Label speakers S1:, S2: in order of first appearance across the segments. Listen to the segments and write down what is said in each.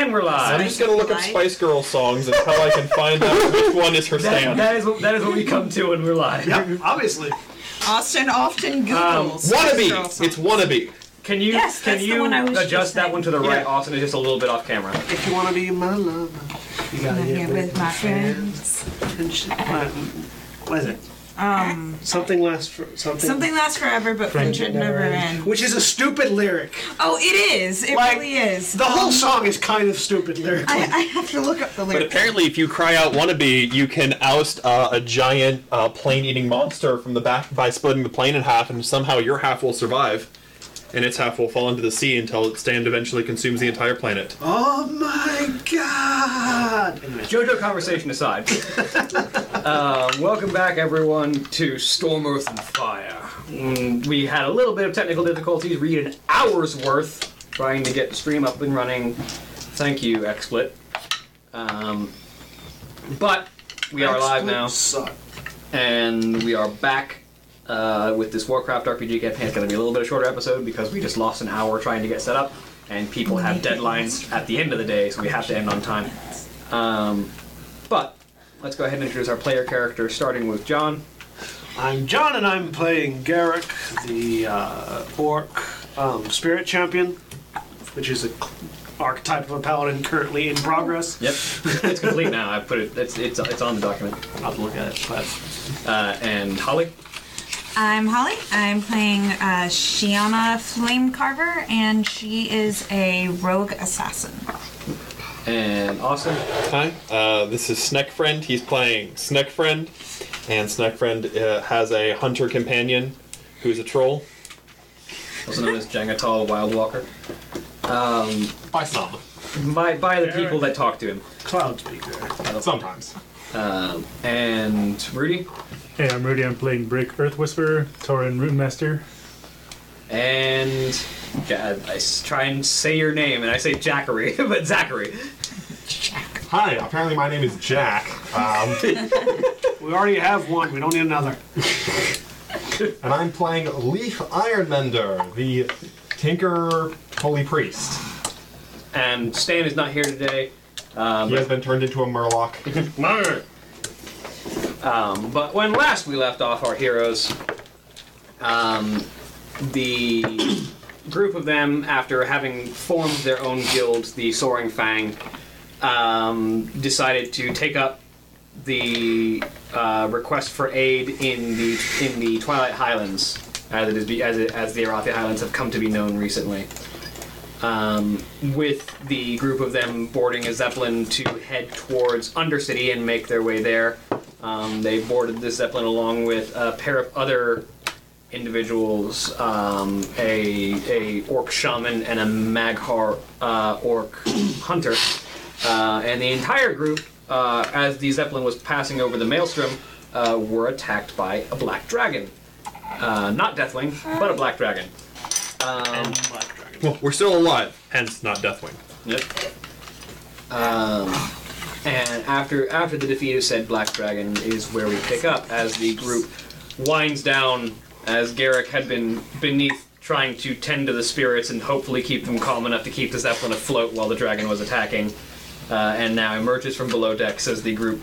S1: And we're live.
S2: I'm just gonna look up Spice Girl songs until I can find out which one is her
S1: That,
S2: stand.
S1: that is what that is what we come to when we're live.
S3: Yep, obviously.
S4: Austin often um, Googles.
S2: Wannabe!
S4: Girl
S2: It's wannabe.
S1: Can you
S4: Yes,
S1: can
S4: that's the
S1: you
S4: one I was
S1: adjust
S4: just
S1: that
S4: saying.
S1: one to the right?
S3: Yeah.
S1: Austin is just a little bit off camera.
S3: If you want to be my lover, you gotta
S4: I'm
S3: get
S4: here with my friends.
S3: friendship. What is it?
S4: Um,
S3: Something lasts for something.
S4: something lasts forever, but friendship never ends.
S3: Which is a stupid lyric.
S4: Oh, it is. It
S3: Like,
S4: really is.
S3: The whole song is kind of stupid lyrically.
S4: I, I have to look up the lyrics.
S2: But
S4: lyrics.
S2: apparently, if you cry out wannabe, you can oust uh, a giant uh, plane-eating monster from the back by splitting the plane in half, and somehow your half will survive, and its half will fall into the sea until its stand eventually consumes the entire planet.
S3: oh my god! Anyway,
S1: JoJo conversation aside, uh, welcome back everyone to Storm Earth and Fire. Mm, we had a little bit of technical difficulties. We did an hour's worth trying to get the stream up and running. Thank you, XSplit. Um, but we are live now.
S3: Suck.
S1: and we are back uh, with this Warcraft RPG campaign. It's going to be a little bit of shorter episode because we just lost an hour trying to get set up, and people have deadlines at the end of the day, so we have to end on time. Um, but let's go ahead and introduce our player character, starting with John.
S3: I'm John, and I'm playing Garruk, the uh, orc um, spirit champion, which is a archetype of a paladin currently in progress.
S1: Yep, it's complete now. I put it. It's it's it's on the document.
S3: I'll have to look at it, but
S1: Uh, and Holly.
S4: I'm Holly. I'm playing uh, Sheona Flamecarver, and she is a rogue assassin.
S1: And Austin.
S2: Hi, uh, this is Sneck Friend. He's playing Sneck Friend, and Sneck Friend uh, has a hunter companion who's a troll.
S1: also known as Jang'atal Wildwalker. Um,
S5: By some.
S1: by by the people that talk to him.
S3: cloud speaker.
S5: Sometimes.
S1: Um, and Rudy.
S6: Hey, I'm Rudy. I'm playing Brik Earth Whisperer, Tauren Runemaster.
S1: And God, I s- try and say your name, and I say Jackery, but Zachary. Jack.
S5: Hi, apparently my name is Jack. Um,
S3: We already have one. We don't need another.
S5: and I'm playing Leaf Ironmender, the Tinker Holy Priest.
S1: And Stan is not here today. Um,
S5: He has been turned into a Murloc.
S1: Um, but when last we left off our heroes, um, the group of them, after having formed their own guild, the Soaring Fang, um, decided to take up the uh, request for aid in the in the Twilight Highlands, as it is as it, as the Arathi Highlands have come to be known recently. Um, with the group of them boarding a zeppelin to head towards Undercity and make their way there. Um, they boarded the zeppelin along with a pair of other individuals, um, a a orc shaman and a maghar uh, orc hunter, uh, and the entire group, uh, as the zeppelin was passing over the maelstrom, uh, were attacked by a black dragon. Uh, not Deathwing, but a black dragon. Um,
S3: Black dragon.
S2: Well, we're still alive, hence not Deathwing.
S1: Yep. Um, and after after the defeat of said black dragon is where we pick up as the group winds down as Garruk had been beneath trying to tend to the spirits and hopefully keep them calm enough to keep the zeppelin afloat while the dragon was attacking, uh, and now emerges from below decks as the group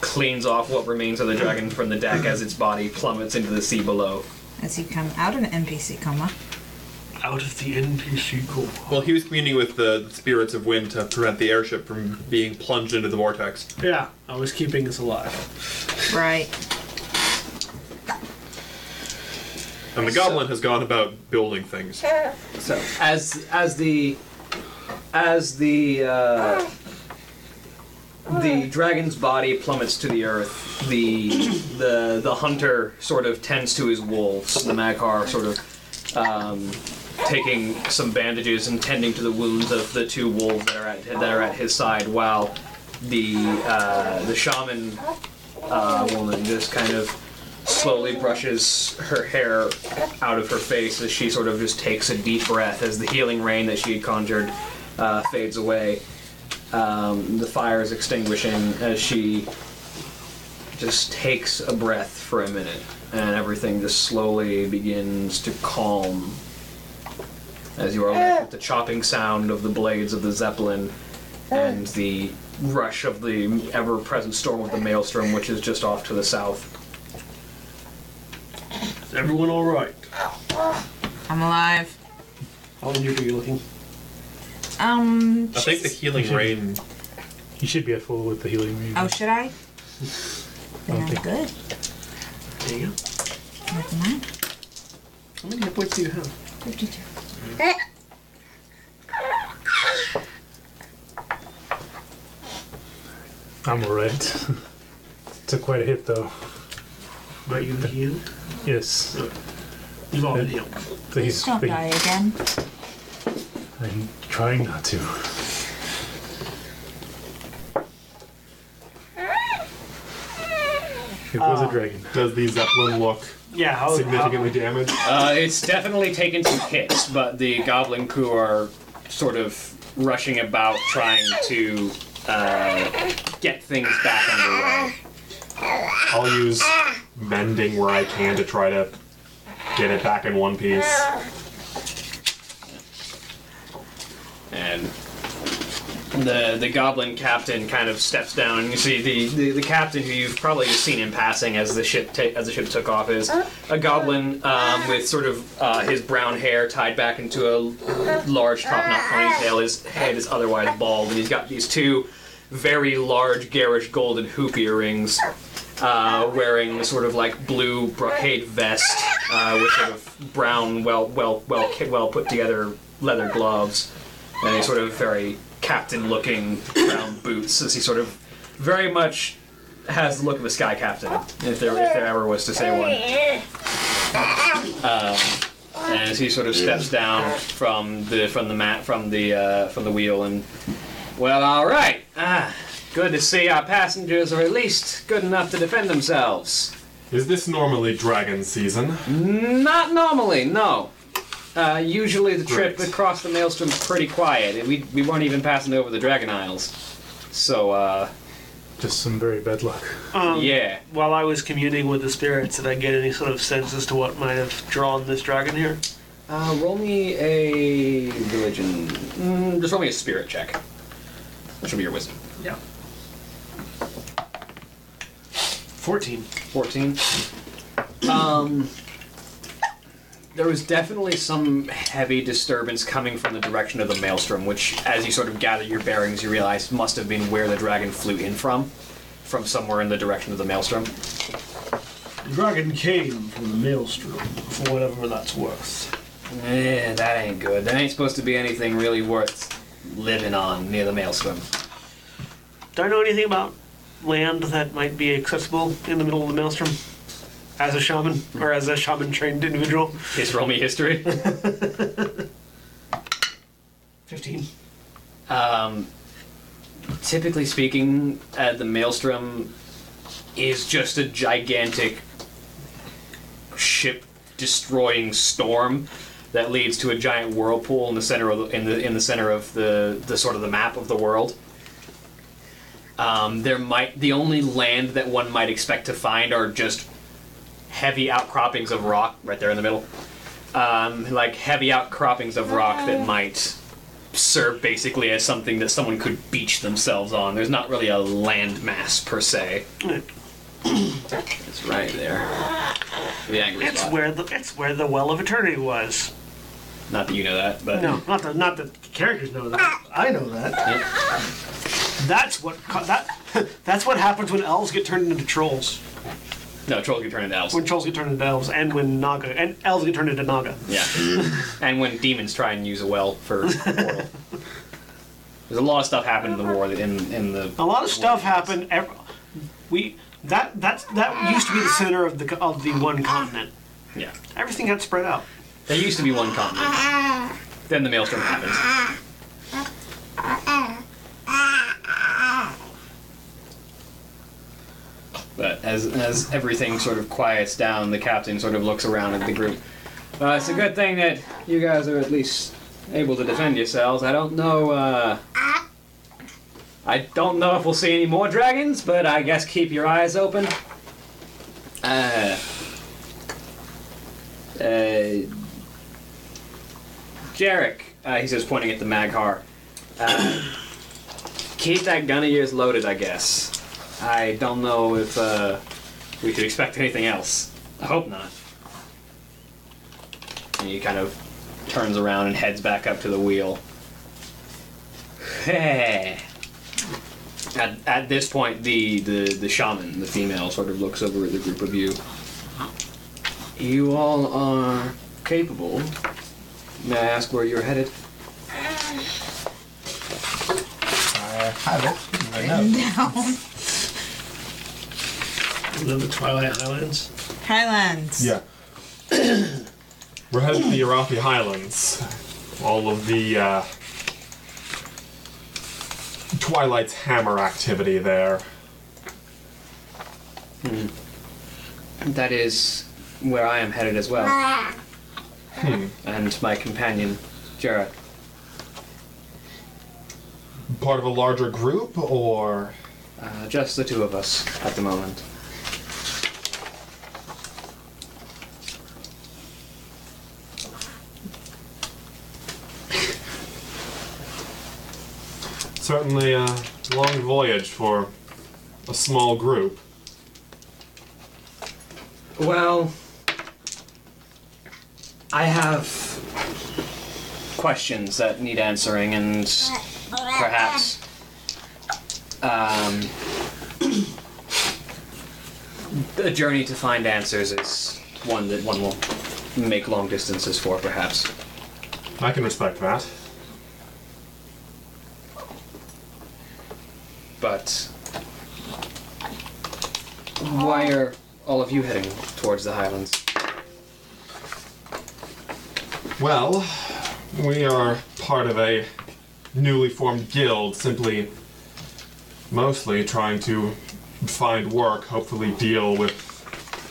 S1: cleans off what remains of the dragon from the deck as its body plummets into the sea below.
S4: As you come out of an NPC coma.
S3: Out of the NPC core.
S2: Well, he was communing with the spirits of wind to prevent the airship from being plunged into the vortex.
S3: Yeah, I was keeping us alive.
S4: Right.
S2: And the goblin has gone about building things.
S1: So as as the as the uh, the dragon's body plummets to the earth, the the the hunter sort of tends to his wolves. The Maghar sort of um, taking some bandages and tending to the wounds of the two wolves that are at that are at his side, while the uh, the shaman uh, woman just kind of slowly brushes her hair out of her face as she sort of just takes a deep breath as the healing rain that she had conjured uh, fades away. Um, the fire is extinguishing as she just takes a breath for a minute, and everything just slowly begins to calm as you are left with the chopping sound of the blades of the zeppelin and the rush of the ever-present storm of the maelstrom, which is just off to the south.
S3: Is everyone all right?
S4: I'm alive.
S3: How injured are you looking?
S4: Um.
S2: I think the healing rain.
S6: You should be at full with the healing ring.
S4: Oh, should I? Then I'm
S6: Okay.
S4: good.
S3: There you go.
S4: Never mind.
S3: How many hit points do you have?
S4: 52. Eh.
S6: I'm alright. Took quite a hit though.
S3: Are you healed?
S6: Yes.
S3: You've eh, all been healed.
S6: Please.
S4: Don't
S6: please.
S4: die again.
S6: I'm trying not to. It was a ah. dragon.
S5: Does the Zeppelin look
S3: Yeah, how
S5: significantly damaged?
S1: Uh, it's definitely taken some hits, but the goblin crew are sort of rushing about trying to uh, get things back underway.
S5: I'll use mending where I can to try to get it back in one piece.
S1: And the the goblin captain kind of steps down, you see the, the, the captain who you've probably seen in passing as the ship ta- as the ship took off is a goblin um, with sort of uh, his brown hair tied back into a large top knot ponytail. His head is otherwise bald, and he's got these two very large garish golden hoop earrings. Uh, wearing sort of like blue brocade vest uh, with sort of brown, well, well, well, well put together leather gloves, and a sort of very captain-looking brown boots, as he sort of very much has the look of a sky captain, if there if there ever was to say one. Um, and as he sort of steps down from the from the mat from the uh, from the wheel and well, all right. Ah, good to see our passengers are at least good enough to defend themselves.
S5: Is this normally dragon season?
S1: Not normally, no. Uh, usually the trip
S5: Right.
S1: across the maelstrom's pretty quiet. We, we weren't even passing over the Dragon Isles. So, uh,
S6: Just some very bad luck.
S3: Um,
S1: yeah.
S3: While I was communing with the spirits, did I get any sort of sense as to what might have drawn this dragon here?
S1: Uh, roll me a religion. Mm, just roll me a spirit check. That should be your wisdom.
S3: Yeah. 14.
S1: 14. Um, there was definitely some heavy disturbance coming from the direction of the maelstrom, which, as you sort of gather your bearings, you realize must have been where the dragon flew in from, from somewhere in the direction of the maelstrom.
S3: The dragon came from the maelstrom, for whatever that's worth.
S1: Eh, that ain't good. There ain't supposed to be anything really worth living on near the maelstrom.
S3: Do I know anything about land that might be accessible in the middle of the maelstrom? As a shaman, or as a shaman trained individual?
S1: Roll me history.
S3: 15.
S1: Um, typically speaking, uh, the maelstrom is just a gigantic ship destroying storm. that leads to a giant whirlpool in the center of the, in the in the center of the the sort of the map of the world. Um, there might the only land that one might expect to find are just heavy outcroppings of rock right there in the middle, um, like heavy outcroppings of rock that might serve basically as something that someone could beach themselves on. There's not really a landmass per se. it's right there. The angry
S3: It's
S1: spot.
S3: where the it's where the well of eternity was.
S1: Not that you know that, but
S3: No, not that not that the characters know that. I know that.
S1: Yeah.
S3: That's what co- that that's what happens when elves get turned into trolls.
S1: No, trolls can turn into elves.
S3: When trolls get turned into elves, and when Naga and elves get turned into Naga.
S1: Yeah, mm-hmm. and when demons try and use a well for a portal. There's a lot of stuff happened in the war that in in the.
S3: A lot of stuff happened. ev- We that that's that used to be the center of the of the one continent.
S1: Yeah,
S3: Everything got spread out.
S1: there used to be one continent. Then the maelstrom happened. But as as everything sort of quiets down, the captain sort of looks around at the group. Uh, it's a good thing that you guys are at least able to defend yourselves. I don't know. Uh, I don't know if we'll see any more dragons, but I guess keep your eyes open. Uh, uh, Jarek, uh, he says, pointing at the Maghar. Uh, keep that gun of yours loaded, I guess. I don't know if uh, we could expect anything else. I hope not. And he kind of turns around and heads back up to the wheel. at, at this point, the, the, the shaman, the female, sort of looks over at the group of you. You all are capable. May I ask where you're headed?
S2: I have it. I know.
S3: The, the Twilight Highlands.
S4: Highlands.
S5: Yeah. We're headed to the Arathi Highlands. All of the uh, Twilight's Hammer activity there.
S1: That is where I am headed as well. And my companion, Jarrett.
S5: Part of a larger group, or
S1: Uh, just the two of us at the moment.
S5: Certainly a long voyage for a small group.
S1: Well, I have questions that need answering, and perhaps um, a journey to find answers is one that one will make long distances for, perhaps.
S5: I can respect that.
S1: But why are all of you heading towards the Highlands?
S5: Well, we are part of a newly formed guild, simply, mostly trying to find work, hopefully deal with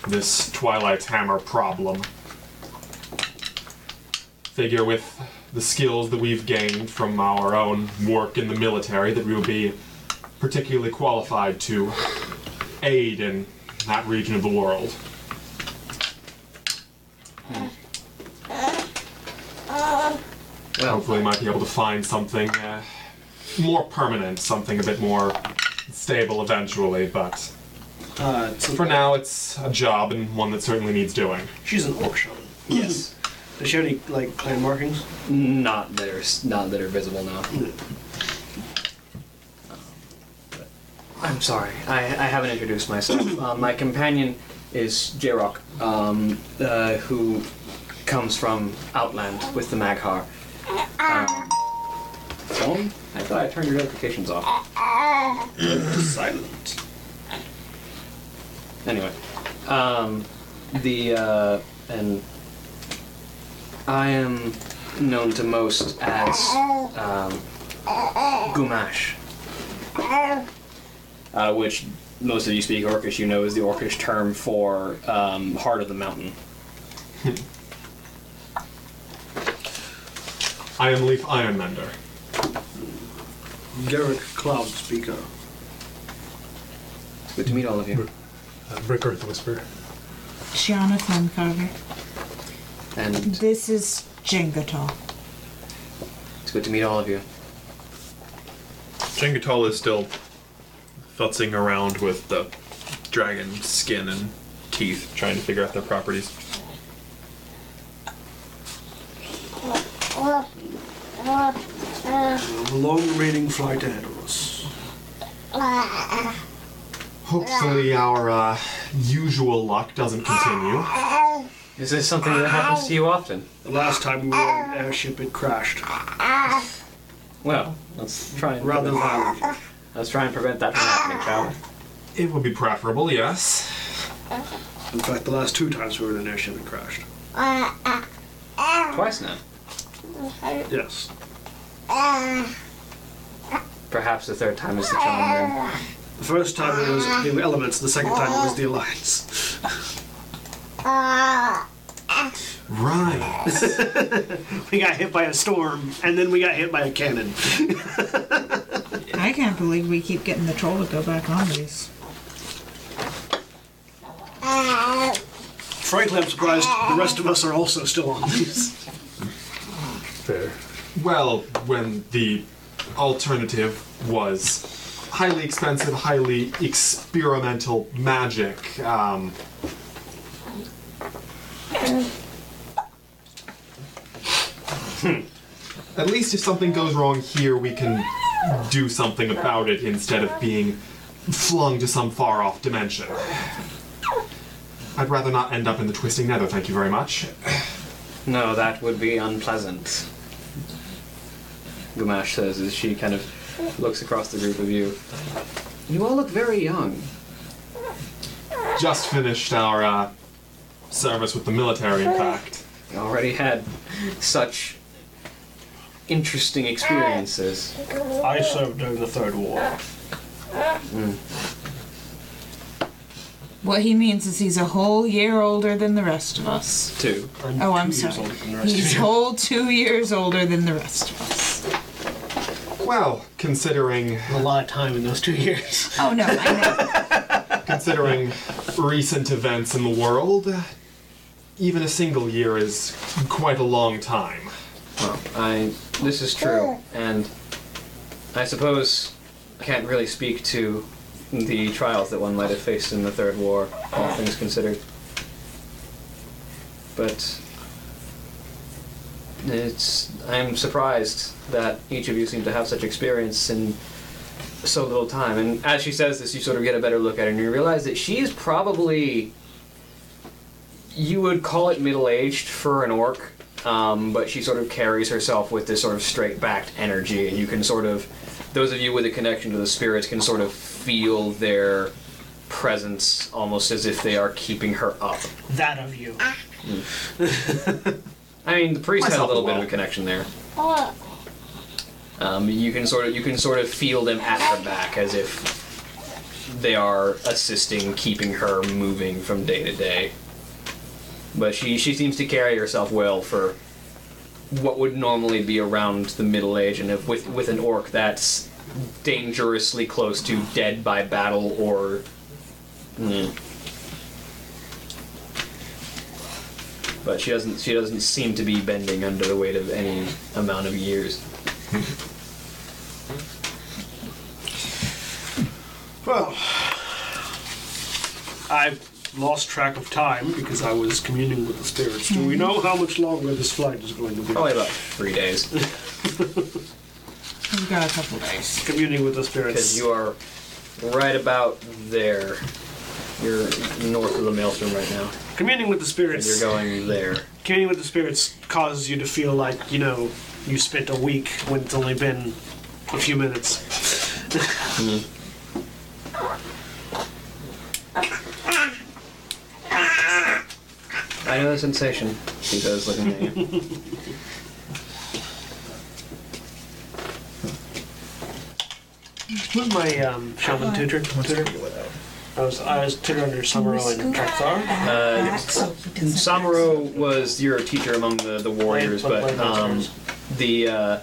S5: this Twilight's Hammer problem. Figure with the skills that we've gained from our own work in the military that we will be particularly qualified to aid in that region of the world.
S1: Well,
S5: Hopefully, might be able to find something uh, more permanent, something a bit more stable eventually. But
S3: Uh, so
S5: for now, it's a job and one that certainly needs doing.
S3: she's an orc shaman.
S1: yes.
S3: Does she have any like clan markings?
S1: Not that are not that are visible now. I'm sorry, I, I haven't introduced myself. Um, my companion is Jarok, um, uh, who comes from Outland with the Maghar. Um, phone? I thought I turned your notifications off.
S3: Silent.
S1: Anyway, um, the uh, and I am known to most as um, Gumash, uh, which most of you speak Orcish. You know is the Orcish term for um, heart of the mountain.
S5: I am Leaf Ironmender.
S3: Garruk Cloud Speaker.
S1: Good to meet all of you.
S6: Uh, Brik Earth Whisper.
S4: Sheona Flame Carver.
S1: And
S4: This is Jang'atal.
S1: it's good to meet all of you.
S2: Jang'atal is still futzing around with the dragon skin and teeth, trying to figure out their properties.
S3: A long remaining flight ahead of us.
S5: Hopefully, our uh, usual luck doesn't continue.
S1: Is this something that happens to you often?
S3: The last time we were on an airship, it crashed.
S1: Well, let's try and
S3: Rather violently.
S1: Let's try and prevent that from happening, shall we?
S5: It would be preferable, yes.
S3: In fact, the last two times we were in an airship, it crashed.
S1: Twice now.
S3: Yes.
S1: Perhaps the third time is the charm then.
S3: The first time it was the elements, the second time it was the alliance.
S5: Right.
S3: We got hit by a storm, and then we got hit by a cannon.
S4: I can't believe we keep getting the troll to go back on these.
S3: Frankly, I'm surprised the rest of us are also still on these.
S6: Fair.
S5: Well, when the alternative was highly expensive, highly experimental magic, um, at least if something goes wrong here, we can do something about it instead of being flung to some far off dimension. I'd rather not end up in the twisting nether, thank you very much.
S1: No, that would be unpleasant. Gamash says as she kind of looks across the group of you. You all look very young.
S5: Just finished our uh, service with the military, in fact.
S1: I already had such interesting experiences.
S3: I served during the Third War. Hmm.
S4: What he means is he's a whole year older than the rest of us.
S1: Too.
S3: I'm
S4: Oh, I'm
S3: two years
S4: sorry.
S3: older than the rest
S4: He's
S3: of you.
S4: whole two years older than the rest of us.
S5: Well, considering
S3: A lot of time in those two years.
S4: Oh no, I know.
S5: considering recent events in the world, even a single year is quite a long time.
S1: Well, I. This is true, and I suppose I can't really speak to the trials that one might have faced in the Third War, all things considered. But it's. I'm surprised that each of you seem to have such experience in so little time. And as she says this, you sort of get a better look at her, and you realize that she is probably. You would call it middle aged for an orc, um, but she sort of carries herself with this sort of straight backed energy, and you can sort of. Those of you with a connection to the spirits can sort of feel their presence almost as if they are keeping her up.
S3: That of you.
S1: I mean, the priest had a little
S5: as
S1: bit of a connection there. Um, you can sort of you can sort of feel them at her back as if they are assisting, keeping her moving from day to day. But she she seems to carry herself well for what would normally be around the middle age, and if with with an orc that's dangerously close to dead by battle or. mm. But she doesn't. She doesn't seem to be bending under the weight of any amount of years.
S3: Well, I've lost track of time because I was communing with the spirits. Do we mm-hmm. know how much longer this flight is going to be?
S1: Probably about three days,
S4: We've got a couple days.
S3: Communing with the spirits.
S1: because you are right about there. You're north of the maelstrom right now,
S3: Communing with the
S1: and
S3: spirits.
S1: you're going there.
S3: Communing with the spirits causes you to feel like, you know, you spent a week when it's only been a few minutes. Mm-hmm.
S1: I know the sensation. He says, looking at you.
S3: Who's my um, shaman tutor? tutor? I was I was tutor under Samuro and Traxar.
S1: Uh,
S4: so he doesn't-
S1: Samuro was your teacher among the, the warriors,
S3: Blade-
S1: but
S3: Blade
S1: um,
S3: Masters.
S1: the uh,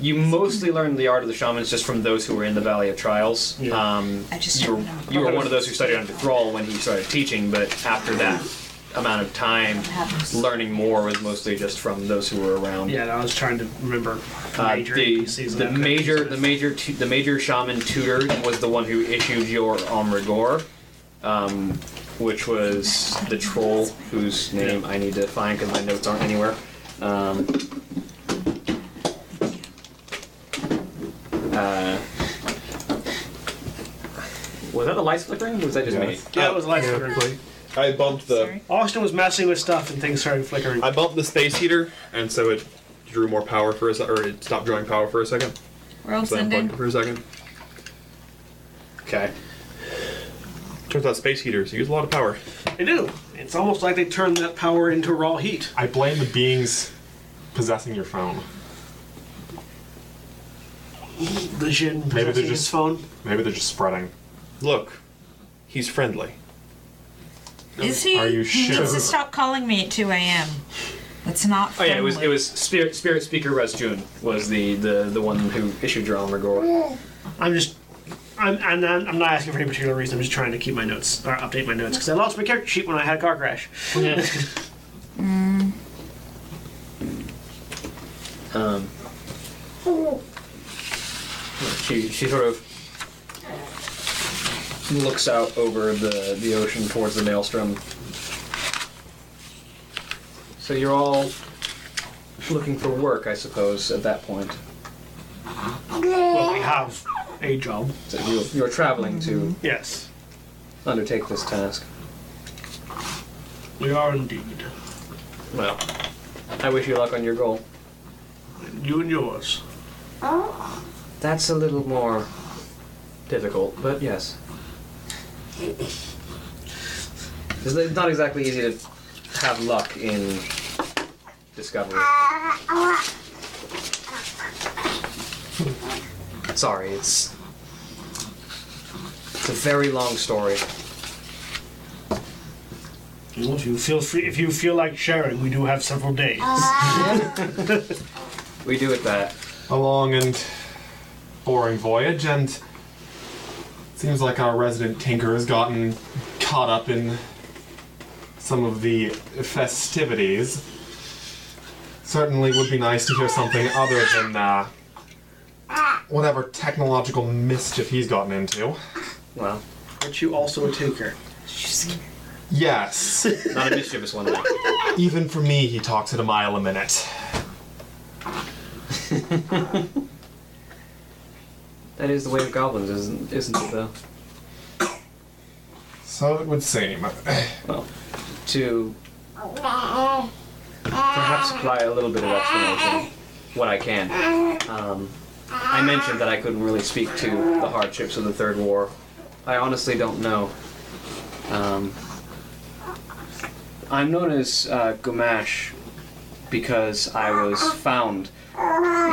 S1: you mostly learned the art of the shamans just from those who were in the Valley of Trials.
S3: Yeah.
S1: Um,
S4: I just
S1: you were,
S4: don't know.
S1: you were one of those who studied under Thrall when he started teaching, but after that amount of time, learning more was mostly just from those who were around.
S3: Yeah, I was trying to remember the
S1: Uh,
S3: major
S1: the
S3: NPCs
S1: the
S3: that
S1: major the major tu- the major shaman tutor was the one who issued your Omrigor, um, which was the troll whose name I need to find because my notes aren't anywhere. Um, uh, was that the lights flickering? Or was that just me?
S5: Yes.
S3: Yeah, it was light flickering.
S2: I bumped the
S4: Sorry.
S3: Austin was messing with stuff and things started flickering.
S2: I bumped the space heater, and so it drew more power for a se- or it stopped drawing power for a second.
S4: World
S2: So I unplugged
S4: sending.
S2: it for a second.
S1: Okay.
S2: Turns out space heaters use a lot of power.
S3: They do. It's almost like they turn that power into raw heat.
S5: I blame the beings possessing your phone.
S3: The Jin
S5: Maybe they're
S3: possessing his
S5: just-
S3: phone.
S5: Maybe they're just spreading.
S2: Look, he's friendly.
S4: Is he?
S5: Are you
S4: he needs to stop calling me at 2 a.m. That's not
S1: Oh yeah, it was it was Spirit Spirit Speaker Resjun was the, the the one who issued your Omrigor.
S3: I'm just. I'm, and I'm, I'm not asking for any particular reason. I'm just trying to keep my notes or update my notes because I lost my character sheet when I had a car crash.
S1: Um, she she sort of looks out over the the ocean towards the maelstrom. So you're all looking for work, I suppose, at that point.
S3: Well, we have a job.
S1: So you you're traveling to mm-hmm.
S3: Yes,
S1: undertake this task.
S3: we are indeed.
S1: Well, I wish you luck on your goal.
S3: You and yours. Oh.
S1: That's a little more difficult, but yes. It's it's not exactly easy to have luck in discovery. Sorry, it's it's a very long story.
S3: Well, if you feel free, if you feel like sharing, we do have several days.
S1: We do it that.
S5: A long and boring voyage, and seems like our resident tinker has gotten caught up in some of the festivities. Certainly would be nice to hear something other than uh, whatever technological mischief he's gotten into.
S1: Well,
S3: Aren't you also a tinker?
S5: Yes,
S1: not a mischievous one though.
S5: even for me, he talks at a mile a minute.
S1: That is the way of goblins, isn't isn't it though?
S5: So it would seem.
S1: Well, to perhaps apply a little bit of explanation, what I can. Um, I mentioned that I couldn't really speak to the hardships of the Third War. I honestly don't know. Um, I'm known as uh, Gumash because I was found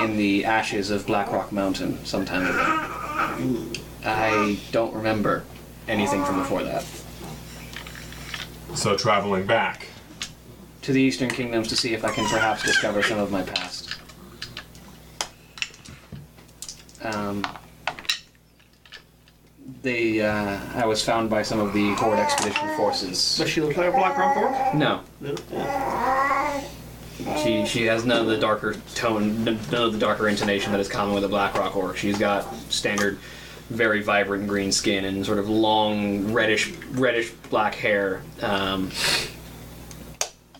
S1: in the ashes of Blackrock Mountain some time ago. I don't remember anything from before that.
S5: So traveling back.
S1: to the Eastern Kingdoms to see if I can perhaps discover some of my past. Um, they, uh, I was found by some of the Horde expedition forces.
S3: Does she look like a Black Rock Orc?
S1: No,
S3: No.
S1: She she has none of the darker tone, none of the darker intonation that is common with a Blackrock orc. She's got standard, very vibrant green skin and sort of long reddish reddish black hair. Um,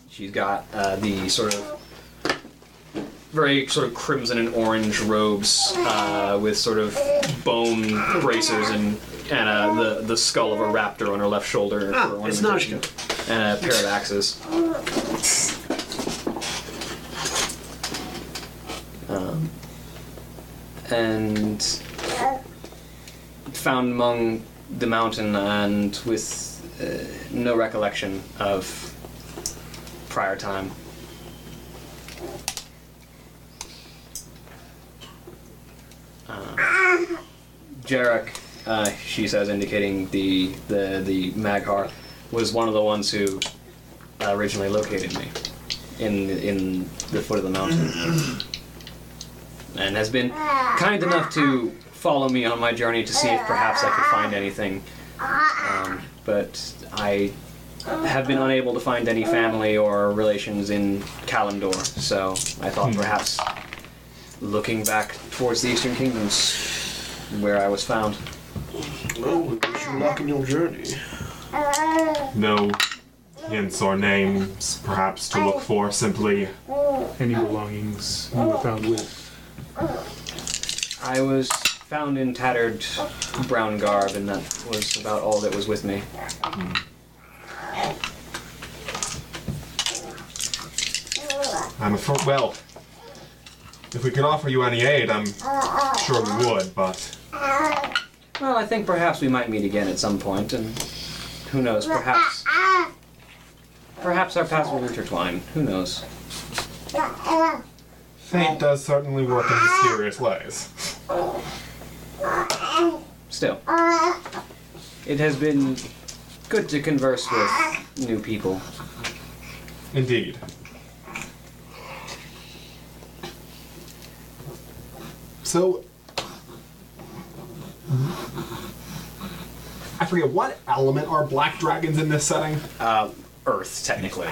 S1: she's got uh, the sort of very sort of crimson and orange robes uh, with sort of bone bracers and and uh, the the skull of a raptor on her left shoulder.
S3: Ah,
S1: for
S3: it's
S1: ornamentation,
S3: Najka.
S1: And a pair of axes. and found among the mountain and with uh, no recollection of prior time. Uh, Jarek, uh, she says, indicating the the the Maghar, was one of the ones who originally located me in in the foot of the mountain. and has been kind enough to follow me on my journey to see if perhaps I could find anything. Um, but I have been unable to find any family or relations in Kalimdor, so I thought perhaps looking back towards the Eastern Kingdoms, where I was found.
S3: Well, we wish you luck in your journey.
S5: No hints or names, perhaps, to look for. Simply,
S6: Any belongings you were found with?
S1: I was found in tattered brown garb, and that was about all that was with me.
S5: I'm afraid. Well, if we could offer you any aid, I'm sure we would. But
S1: Well, I think perhaps we might meet again at some point, and who knows, perhaps. Perhaps our paths will intertwine. Who knows?
S5: Fate does certainly work in mysterious ways.
S1: Still, it has been good to converse with new people.
S5: Indeed. So, I forget what element are black dragons in this setting.
S1: Uh, Earth, technically.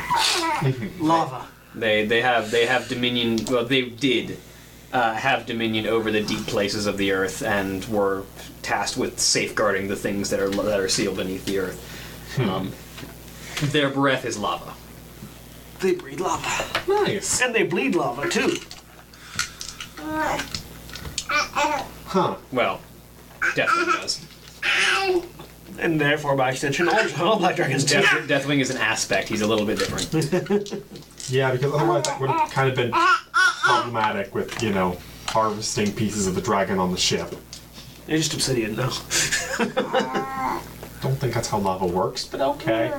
S3: Lava.
S1: They they have they have dominion. Well, they did uh, have dominion over the deep places of the earth, and were tasked with safeguarding the things that are that are sealed beneath the earth. Um, their breath is lava.
S3: They breathe lava.
S5: Nice.
S3: And they bleed lava, too.
S5: Huh.
S1: Well, definitely does.
S3: And therefore, by extension, all, all black dragons do.
S1: Death, Deathwing is an aspect. He's a little bit different.
S5: Yeah, because otherwise that would have kind of been problematic with, you know, harvesting pieces of the dragon on the ship.
S3: They're just obsidian, though.
S5: Don't think that's how lava works, but okay.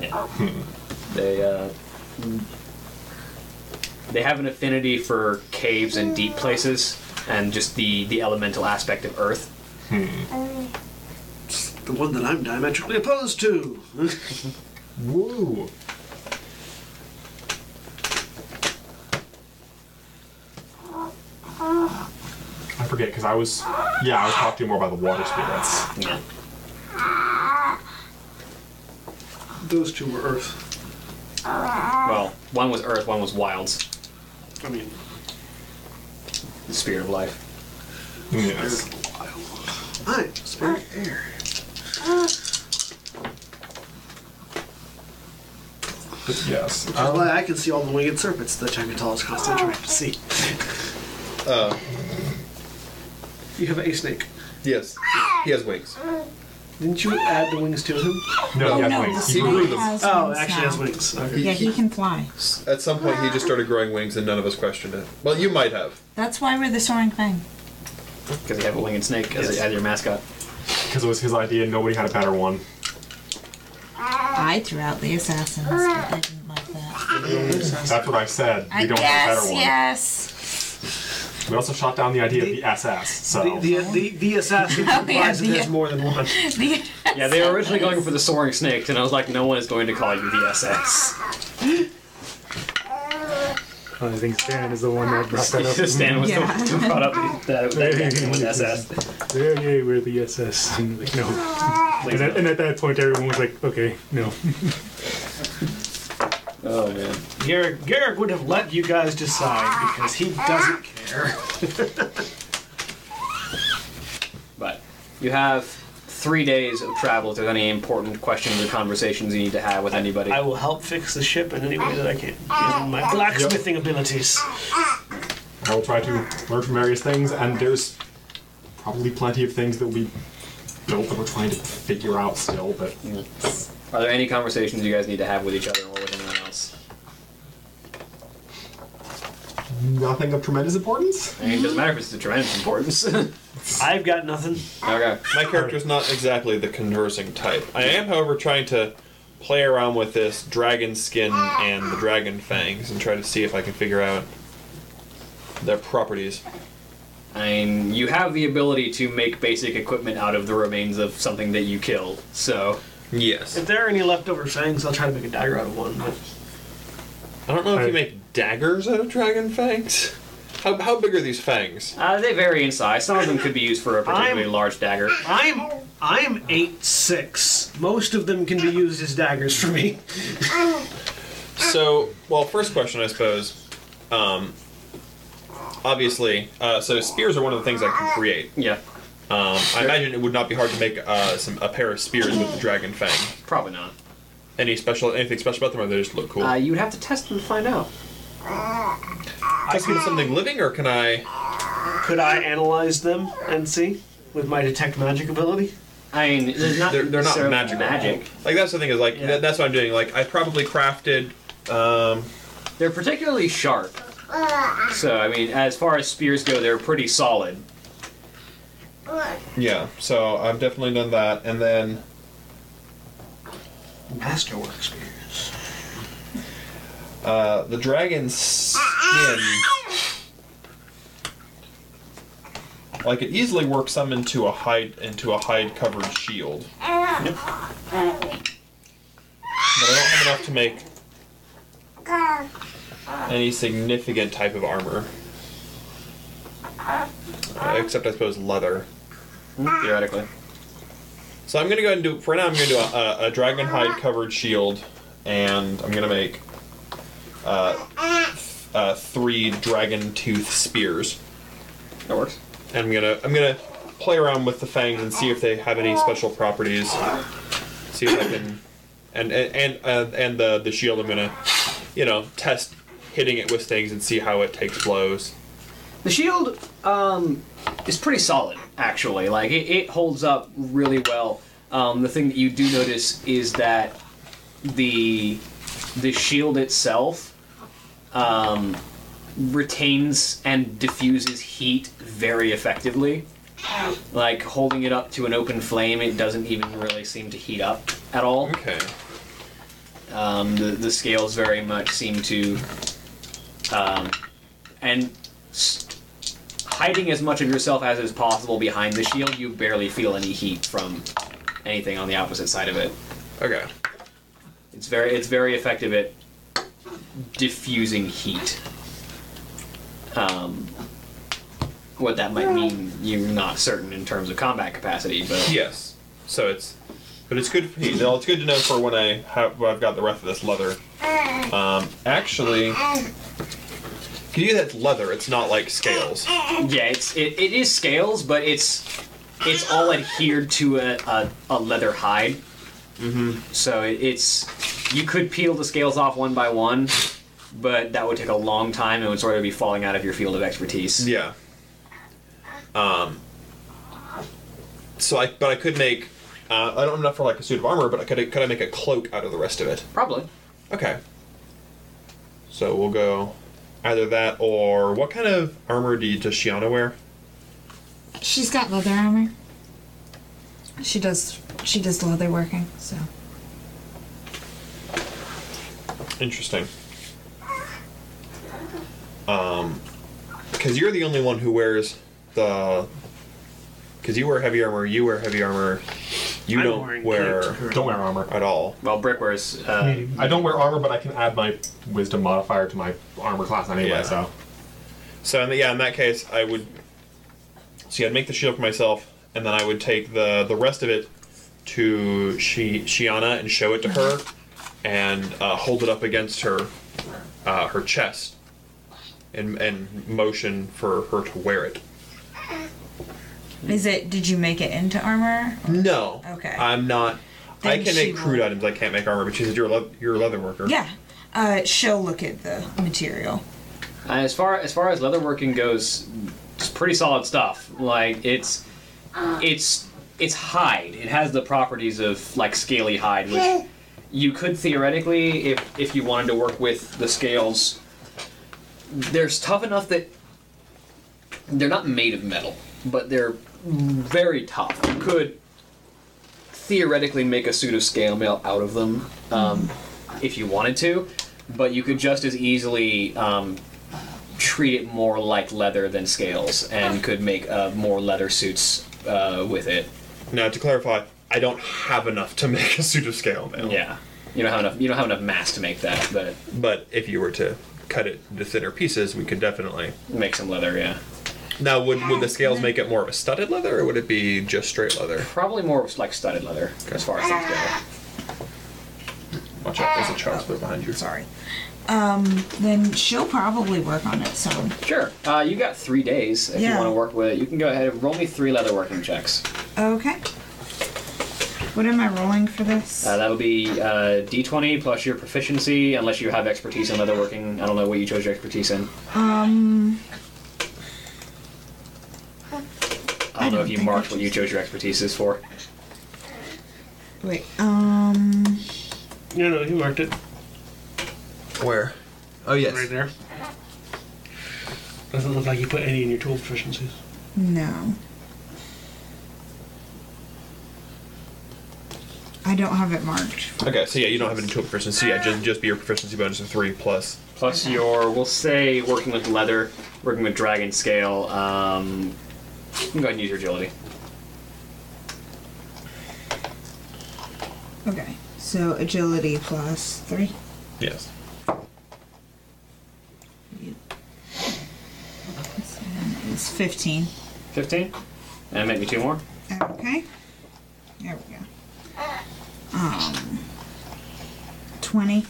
S1: Yeah, They uh, they have an affinity for caves and deep places, and just the the elemental aspect of Earth.
S3: The one that I'm diametrically opposed to.
S5: Woo. I forget because I was, yeah, I was talking more about the water spirits.
S1: Yeah.
S3: Those two were Earth.
S1: Well, one was Earth, one was Wilds,
S3: I mean,
S1: the spirit of life.
S5: Yes.
S3: I'm spirit air.
S5: But yes.
S3: Which is I can see all the winged serpents that Jang'atal is constantly trying to see.
S2: Uh,
S3: You have a snake.
S2: yes, he has wings.
S3: Didn't you add the wings to him?
S5: No, he has
S4: no,
S5: wings.
S4: the
S5: He
S2: grew
S5: grew
S4: snake
S5: them.
S4: has
S3: Oh,
S4: wings
S3: it actually
S4: now.
S3: has wings. Okay.
S4: Yeah, he can fly.
S2: At some point, he just started growing wings, and none of us questioned it. Well, you might have.
S4: That's why we're the soaring thing.
S1: Because you have a winged snake as,
S3: Yes.
S1: as your mascot.
S5: Because it was his idea, nobody had a better one.
S4: I threw out the assassins, but they didn't like that.
S5: That's what I said. We
S4: I
S5: don't have a better one.
S4: yes.
S5: We also shot down the idea of the SS, so.
S3: The, the, the, the assassin
S4: Oh,
S3: implies
S4: yeah,
S3: that
S4: the-
S3: there's more than one.
S4: The-
S1: Yeah, they were originally going for the soaring snake, and I was like, no one is going to call you the SS.
S6: I think Stan is the one that brought that up.
S1: Stan was the
S4: Yeah.
S1: one who brought up the, that, that connection with SS.
S6: Yeah, yeah, we're the SS. And like, no. And at, and at that point, everyone was like, okay, no.
S1: Oh man.
S3: Garruk, Garruk would have let you guys decide because he doesn't care.
S1: But you have three days of travel if there's any important questions or conversations you need to have with anybody.
S3: I will help fix the ship in any way that I can. Using my blacksmithing abilities.
S5: I will try to learn from various things, and there's probably plenty of things that we built that we're trying to figure out still, but
S1: Are there any conversations you guys need to have with each other or with anyone else?
S5: nothing of tremendous importance.
S1: I mean, it doesn't matter if it's of tremendous importance.
S3: I've got nothing.
S1: okay.
S2: My character's not exactly the conversing type. I am, however, trying to play around with this dragon skin and the dragon fangs and try to see if I can figure out their properties.
S1: I mean, you have the ability to make basic equipment out of the remains of something that you killed, so.
S2: Yes.
S3: If there are any leftover fangs, I'll try to make a dagger out of one. But
S2: I don't know if
S6: I-
S2: you make daggers out of dragon fangs? How, how big are these fangs?
S1: Uh, they vary in size. Some of them could be used for a particularly
S3: I'm-
S1: large dagger.
S3: I'm I'm eight six. Most of them can be used as daggers for me.
S2: So, well, first question, I suppose. Um, obviously, uh, so spears are one of the things I can create.
S1: Yeah,
S2: Um, I imagine it would not be hard to make uh, some a pair of spears with the dragon fang.
S1: probably not.
S2: Any special, anything special about them, or they just look cool?
S1: Uh, you would have to test them to find out.
S2: I can something living, or can I?
S3: Could I analyze them and see with my detect magic ability?
S1: I mean, they're not,
S2: They're, they're not
S1: necessarily
S2: magical.
S1: magic.
S2: Like that's the thing is like
S3: Yeah.
S2: that, that's what I'm doing. Like I probably crafted. Um,
S1: They're particularly sharp. So, I mean, as far as spears go, they're pretty solid.
S2: yeah, so I've definitely done that, and then
S3: Masterwork spears.
S2: Uh, the dragon's skin. Like it easily works some into a hide into a hide covered shield. Yep. But I don't have enough to make any significant type of armor. Uh, except I suppose leather.
S1: Theoretically.
S2: So I'm gonna go ahead and do for now. I'm gonna do a, a, a dragon hide covered shield, and I'm gonna make uh, uh, three dragon tooth spears.
S1: That works.
S2: And I'm gonna I'm gonna play around with the fangs and see if they have any special properties. See if I can, and and and, uh, and the the shield. I'm gonna, you know, test hitting it with things and see how it takes blows.
S1: The shield um, is pretty solid, actually. Like it, it holds up really well. Um, the thing that you do notice is that the the shield itself um, retains and diffuses heat very effectively. Like holding it up to an open flame, it doesn't even really seem to heat up at all.
S2: Okay.
S1: Um, the, the scales very much seem to, um, and s- hiding as much of yourself as is possible behind the shield, you barely feel any heat from anything on the opposite side of it.
S2: Okay.
S1: It's very it's very effective at diffusing heat. Um, what that might mean, you're not certain in terms of combat capacity, but
S2: Yes. So it's, but it's good. For, well, it's good to know for when I have when I've got the rest of this leather. Um, actually, can you that's leather? It's not like scales.
S1: Yeah, it's it, it is scales, but it's it's all adhered to a, a, a leather hide. Mm-hmm. So it, it's you could peel the scales off one by one, but that would take a long time and would sort of be falling out of your field of expertise.
S2: Yeah. Um. So I, but I could make. Uh, I don't have enough for like a suit of armor, but I could could I make a cloak out of the rest of it?
S1: Probably.
S2: Okay. So we'll go either that or what kind of armor do you, does Sheona wear?
S4: She's got leather armor. She does. She does leather working. So
S2: Interesting. Um, because you're the only one who wears the. Because you wear heavy armor, you wear heavy armor. You
S3: I'm
S2: don't
S3: wearing
S2: wear
S3: cape currently.
S5: Don't wear armor.
S2: at all.
S1: Well, Brik wears. Uh,
S5: I don't wear armor, but I can add my wisdom modifier to my armor class anyway.
S2: Yeah.
S5: So
S2: So in the, yeah, in that case, I would. See, I'd make the shield for myself, and then I would take the the rest of it to she Sheona and show it to her, and uh, hold it up against her uh, her chest, and and motion for her to wear it.
S4: is it? Did you make it into armor?
S2: No.
S4: Okay.
S2: I'm not. I can
S4: she
S2: make crude
S4: will-
S2: items. I can't make armor, but she said you're a le- you're a leather worker.
S4: Yeah. Uh, she'll look at the material.
S1: as far as far as leatherworking goes, it's pretty solid stuff. Like it's it's it's hide. It has the properties of like scaly hide, which you could theoretically, if if you wanted to work with the scales, there's tough enough that they're not made of metal, but they're very tough. You could theoretically make a suit of scale mail out of them um, if you wanted to, but you could just as easily um, treat it more like leather than scales and could make uh, more leather suits uh, with it.
S2: Now to clarify, I don't have enough to make a suit of scale mail.
S1: Yeah. You don't have enough. You don't have enough mass to make that, but
S2: But if you were to cut it into thinner pieces, we could definitely.
S1: Make some leather, yeah.
S2: Now, would would the scales make it more of a studded leather, or would it be just straight leather?
S1: Probably more like studded leather as far as things go.
S2: Watch out, there's a child split behind you.
S4: Sorry. Um, then she'll probably work on it So
S1: Sure. Uh, you got three days if you
S4: Yeah.
S1: want to work with it. You can go ahead and roll me three leather working checks.
S4: Okay. What am I rolling for this?
S1: Uh, that'll be uh, d20 plus your proficiency, unless you have expertise in leatherworking. I don't know what you chose your expertise in.
S4: um,
S1: I don't know
S4: don't
S1: if you
S4: think I
S1: marked what you chose your expertise is for.
S4: wait. Um,
S3: No, no, you marked it
S2: Where? Oh yes.
S3: right there. Doesn't look like you put any in your tool proficiencies.
S4: no. I don't have it marked.
S2: Okay, so yeah, you don't have any tool proficiency. Yeah, just just be your proficiency bonus of three plus.
S1: Plus your, we'll say, working with leather, working with dragon scale. Um, you can go ahead and use your agility.
S4: Okay. So agility plus three.
S2: Yes.
S4: It's fifteen.
S1: 15. And make me two more.
S4: Okay. There we go. Um, twenty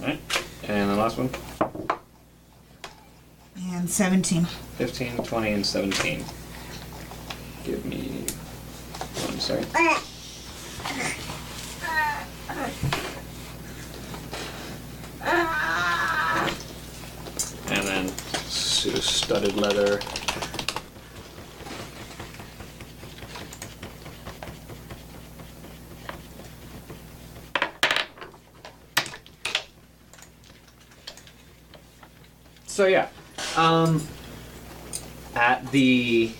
S1: Alright. And the last one.
S4: and seventeen.
S1: 15, 20, and 17. Give me one second. And then suit of studded leather. So yeah, um, at the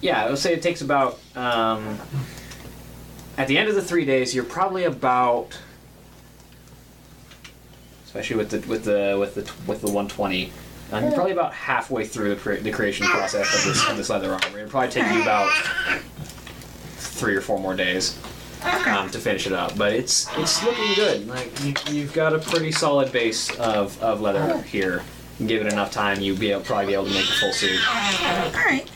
S1: yeah, I would say it takes about um, at the end of the three days, you're probably about especially with the with the with the with the 120. Um, you're probably about halfway through the, the creation process of this of this leather armor. It'll probably take you about three or four more days to finish it up, but it's it's looking good. Like you, you've got a pretty solid base of, of leather here. Give it enough time, you'll be able, probably be able to make a full suit.
S4: All right.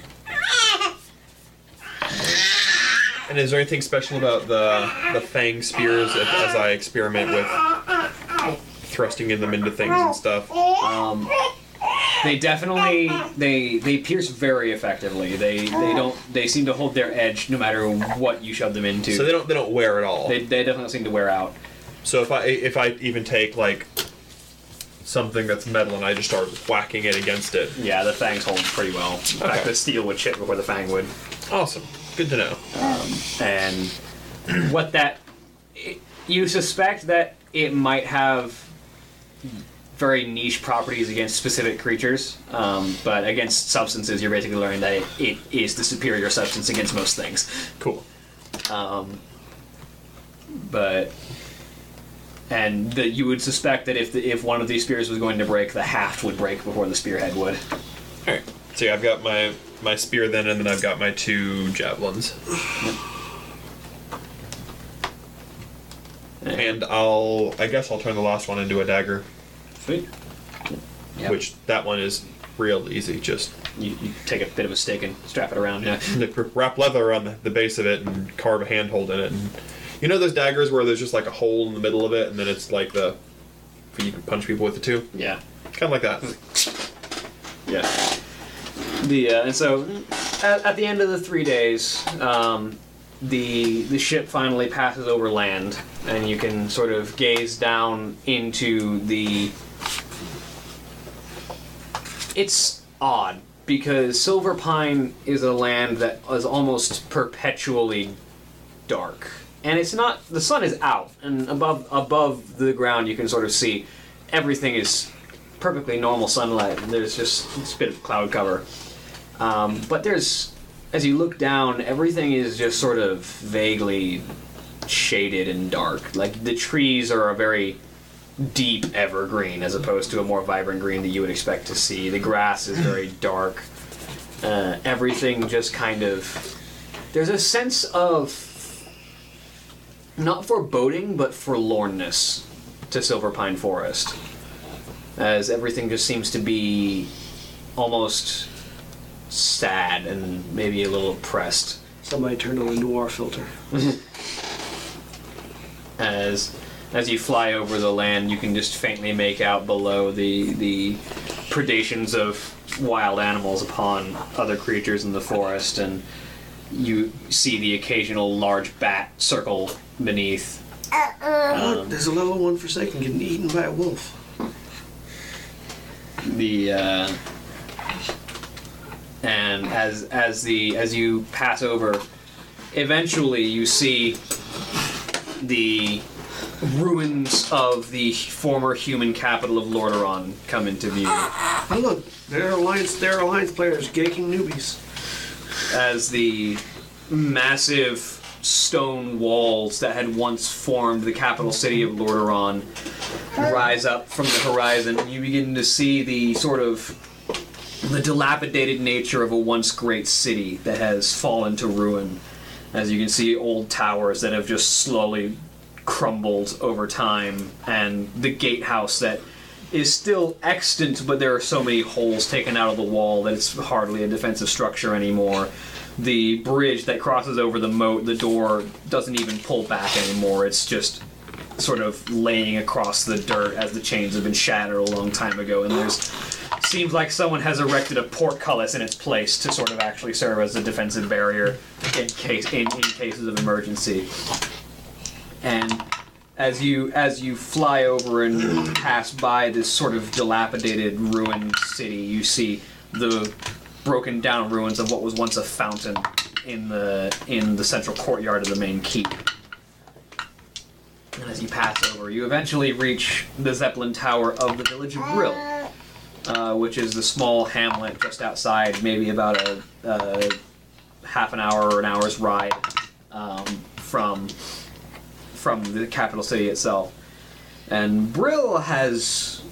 S2: And is there anything special about the the fang spears as, as I experiment with thrusting in them into things and stuff?
S1: Um, they definitely they they pierce very effectively. They they oh. don't they seem to hold their edge no matter what you shove them into.
S2: So they don't they don't wear at all.
S1: they, they definitely seem to wear out.
S2: So if I if I even take like something that's metal and I just start whacking it against it,
S1: Yeah, the fangs hold pretty well. In fact,
S2: Okay.
S1: the steel would chip before the fang would.
S2: awesome, good to know.
S1: Um, and what that it, you suspect that it might have very niche properties against specific creatures, um, but against substances, you're basically learning that it, it is the superior substance against most things.
S2: Cool.
S1: Um, but and that you would suspect that if the, if one of these spears was going to break, the haft would break before the spearhead would.
S2: All right. So yeah, I've got my my spear then, and then I've got my two javelins, and I'll I guess I'll turn the last one into a dagger,
S1: Sweet.
S2: Which that one is real easy. Just
S1: you, you take a bit of a stick and strap it around. Yeah.
S2: wrap leather around the, the base of it and carve a handhold in it. And you know those daggers where there's just like a hole in the middle of it, and then it's like the you can punch people with it too.
S1: Yeah.
S2: Kind of like that.
S1: Yeah. The uh, and so at, at the end of the three days, um, the the ship finally passes over land, and you can sort of gaze down into the. It's odd because Silverpine is a land that is almost perpetually dark, and it's not. The sun is out, and above above the ground you can sort of see everything is perfectly normal sunlight. There's just a bit of cloud cover. Um, but there's, as you look down, everything is just sort of vaguely shaded and dark. Like the trees are a very deep evergreen as opposed to a more vibrant green that you would expect to see. The grass is very dark. Uh, everything just kind of. There's a sense of. Not foreboding, but forlornness to Silverpine Forest, as everything just seems to be almost sad and maybe a little oppressed.
S3: Somebody turned on the noir filter.
S1: as as you fly over the land, you can just faintly make out below the the predations of wild animals upon other creatures in the forest, and you see the occasional large bat circle beneath.
S3: Look, there's a level one Forsaken getting eaten by a wolf.
S1: the uh, and as as the as you pass over, eventually you see the ruins of the former human capital of Lordaeron come into view.
S3: Oh look, there are alliance. There are alliance players gaking newbies.
S1: as the massive stone walls that had once formed the capital city of Lordaeron rise up from the horizon, and you begin to see the sort of the dilapidated nature of a once great city that has fallen to ruin. As you can see, old towers that have just slowly crumbled over time, and the gatehouse that is still extant, but there are so many holes taken out of the wall that it's hardly a defensive structure anymore. The bridge that crosses over the moat, the door doesn't even pull back anymore. It's just sort of laying across the dirt as the chains have been shattered a long time ago, and there's seems like someone has erected a portcullis in its place to sort of actually serve as a defensive barrier in case in, in cases of emergency. And as you as you fly over and pass by this sort of dilapidated ruined city, you see the broken down ruins of what was once a fountain in the in the central courtyard of the main keep. And as you pass over, you eventually reach the Zeppelin Tower of the village of Brill, uh, which is the small hamlet just outside, maybe about a, a half an hour or an hour's ride um, from from the capital city itself. And Brill has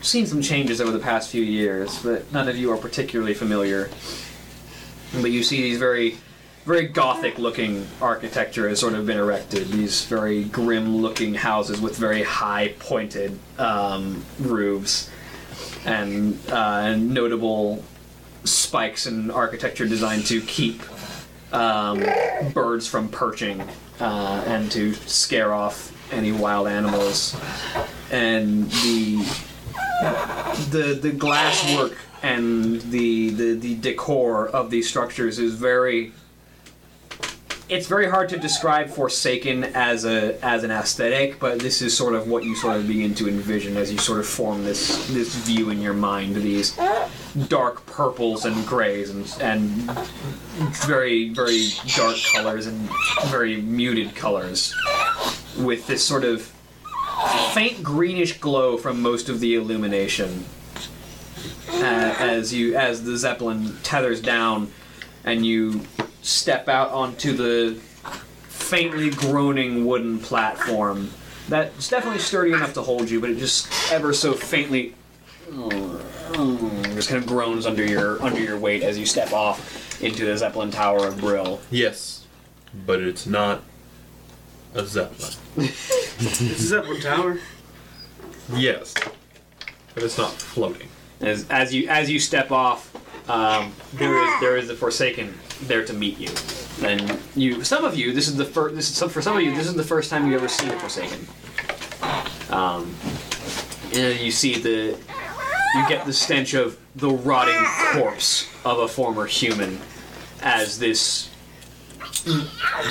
S1: seen some changes over the past few years, but none of you are particularly familiar. But you see these very, very gothic-looking architecture has sort of been erected. These very grim-looking houses with very high, pointed um, roofs, and uh, notable spikes in architecture designed to keep um, birds from perching uh, and to scare off any wild animals. And the the the glass work and the, the the decor of these structures is very it's very hard to describe Forsaken as a as an aesthetic, but this is sort of what you sort of begin to envision as you sort of form this this view in your mind. These dark purples and grays and and very very dark colors and very muted colors, with this sort of faint greenish glow from most of the illumination. Uh, as you as the zeppelin tethers down, and you step out onto the faintly groaning wooden platform that's definitely sturdy enough to hold you, but it just ever so faintly just kind of groans under your under your weight as you step off into the Zeppelin Tower of Brill.
S2: Yes, but it's not a zeppelin.
S3: This is Zeppelin Tower.
S2: Yes, but it's not floating.
S1: As as you as you step off, um, there is there is the Forsaken there to meet you, and you some of you this is the first this is some, for some of you this is the first time you ever seen a Forsaken. Um, and you see the you get the stench of the rotting corpse of a former human as this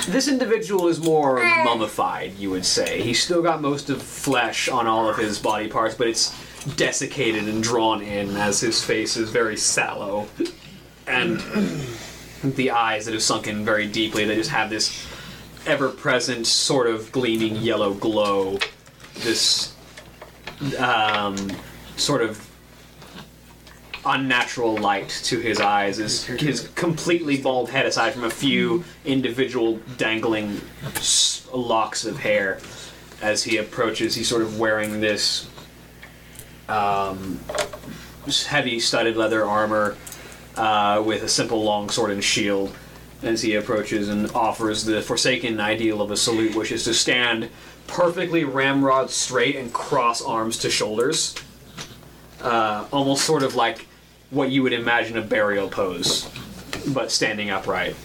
S1: this individual is more mummified you would say. He's still got most of flesh on all of his body parts but it's desiccated and drawn in as his face is very sallow. And the eyes that have sunk in very deeply they just have this ever-present sort of gleaming yellow glow this um, sort of unnatural light to his eyes is his completely bald head aside from a few individual dangling locks of hair. As he approaches he's sort of wearing this um, heavy studded leather armor uh, with a simple long sword and shield as he approaches and offers the Forsaken ideal of a salute, which is to stand perfectly ramrod straight and cross arms to shoulders. Uh, almost sort of like what you would imagine a burial pose, but standing upright.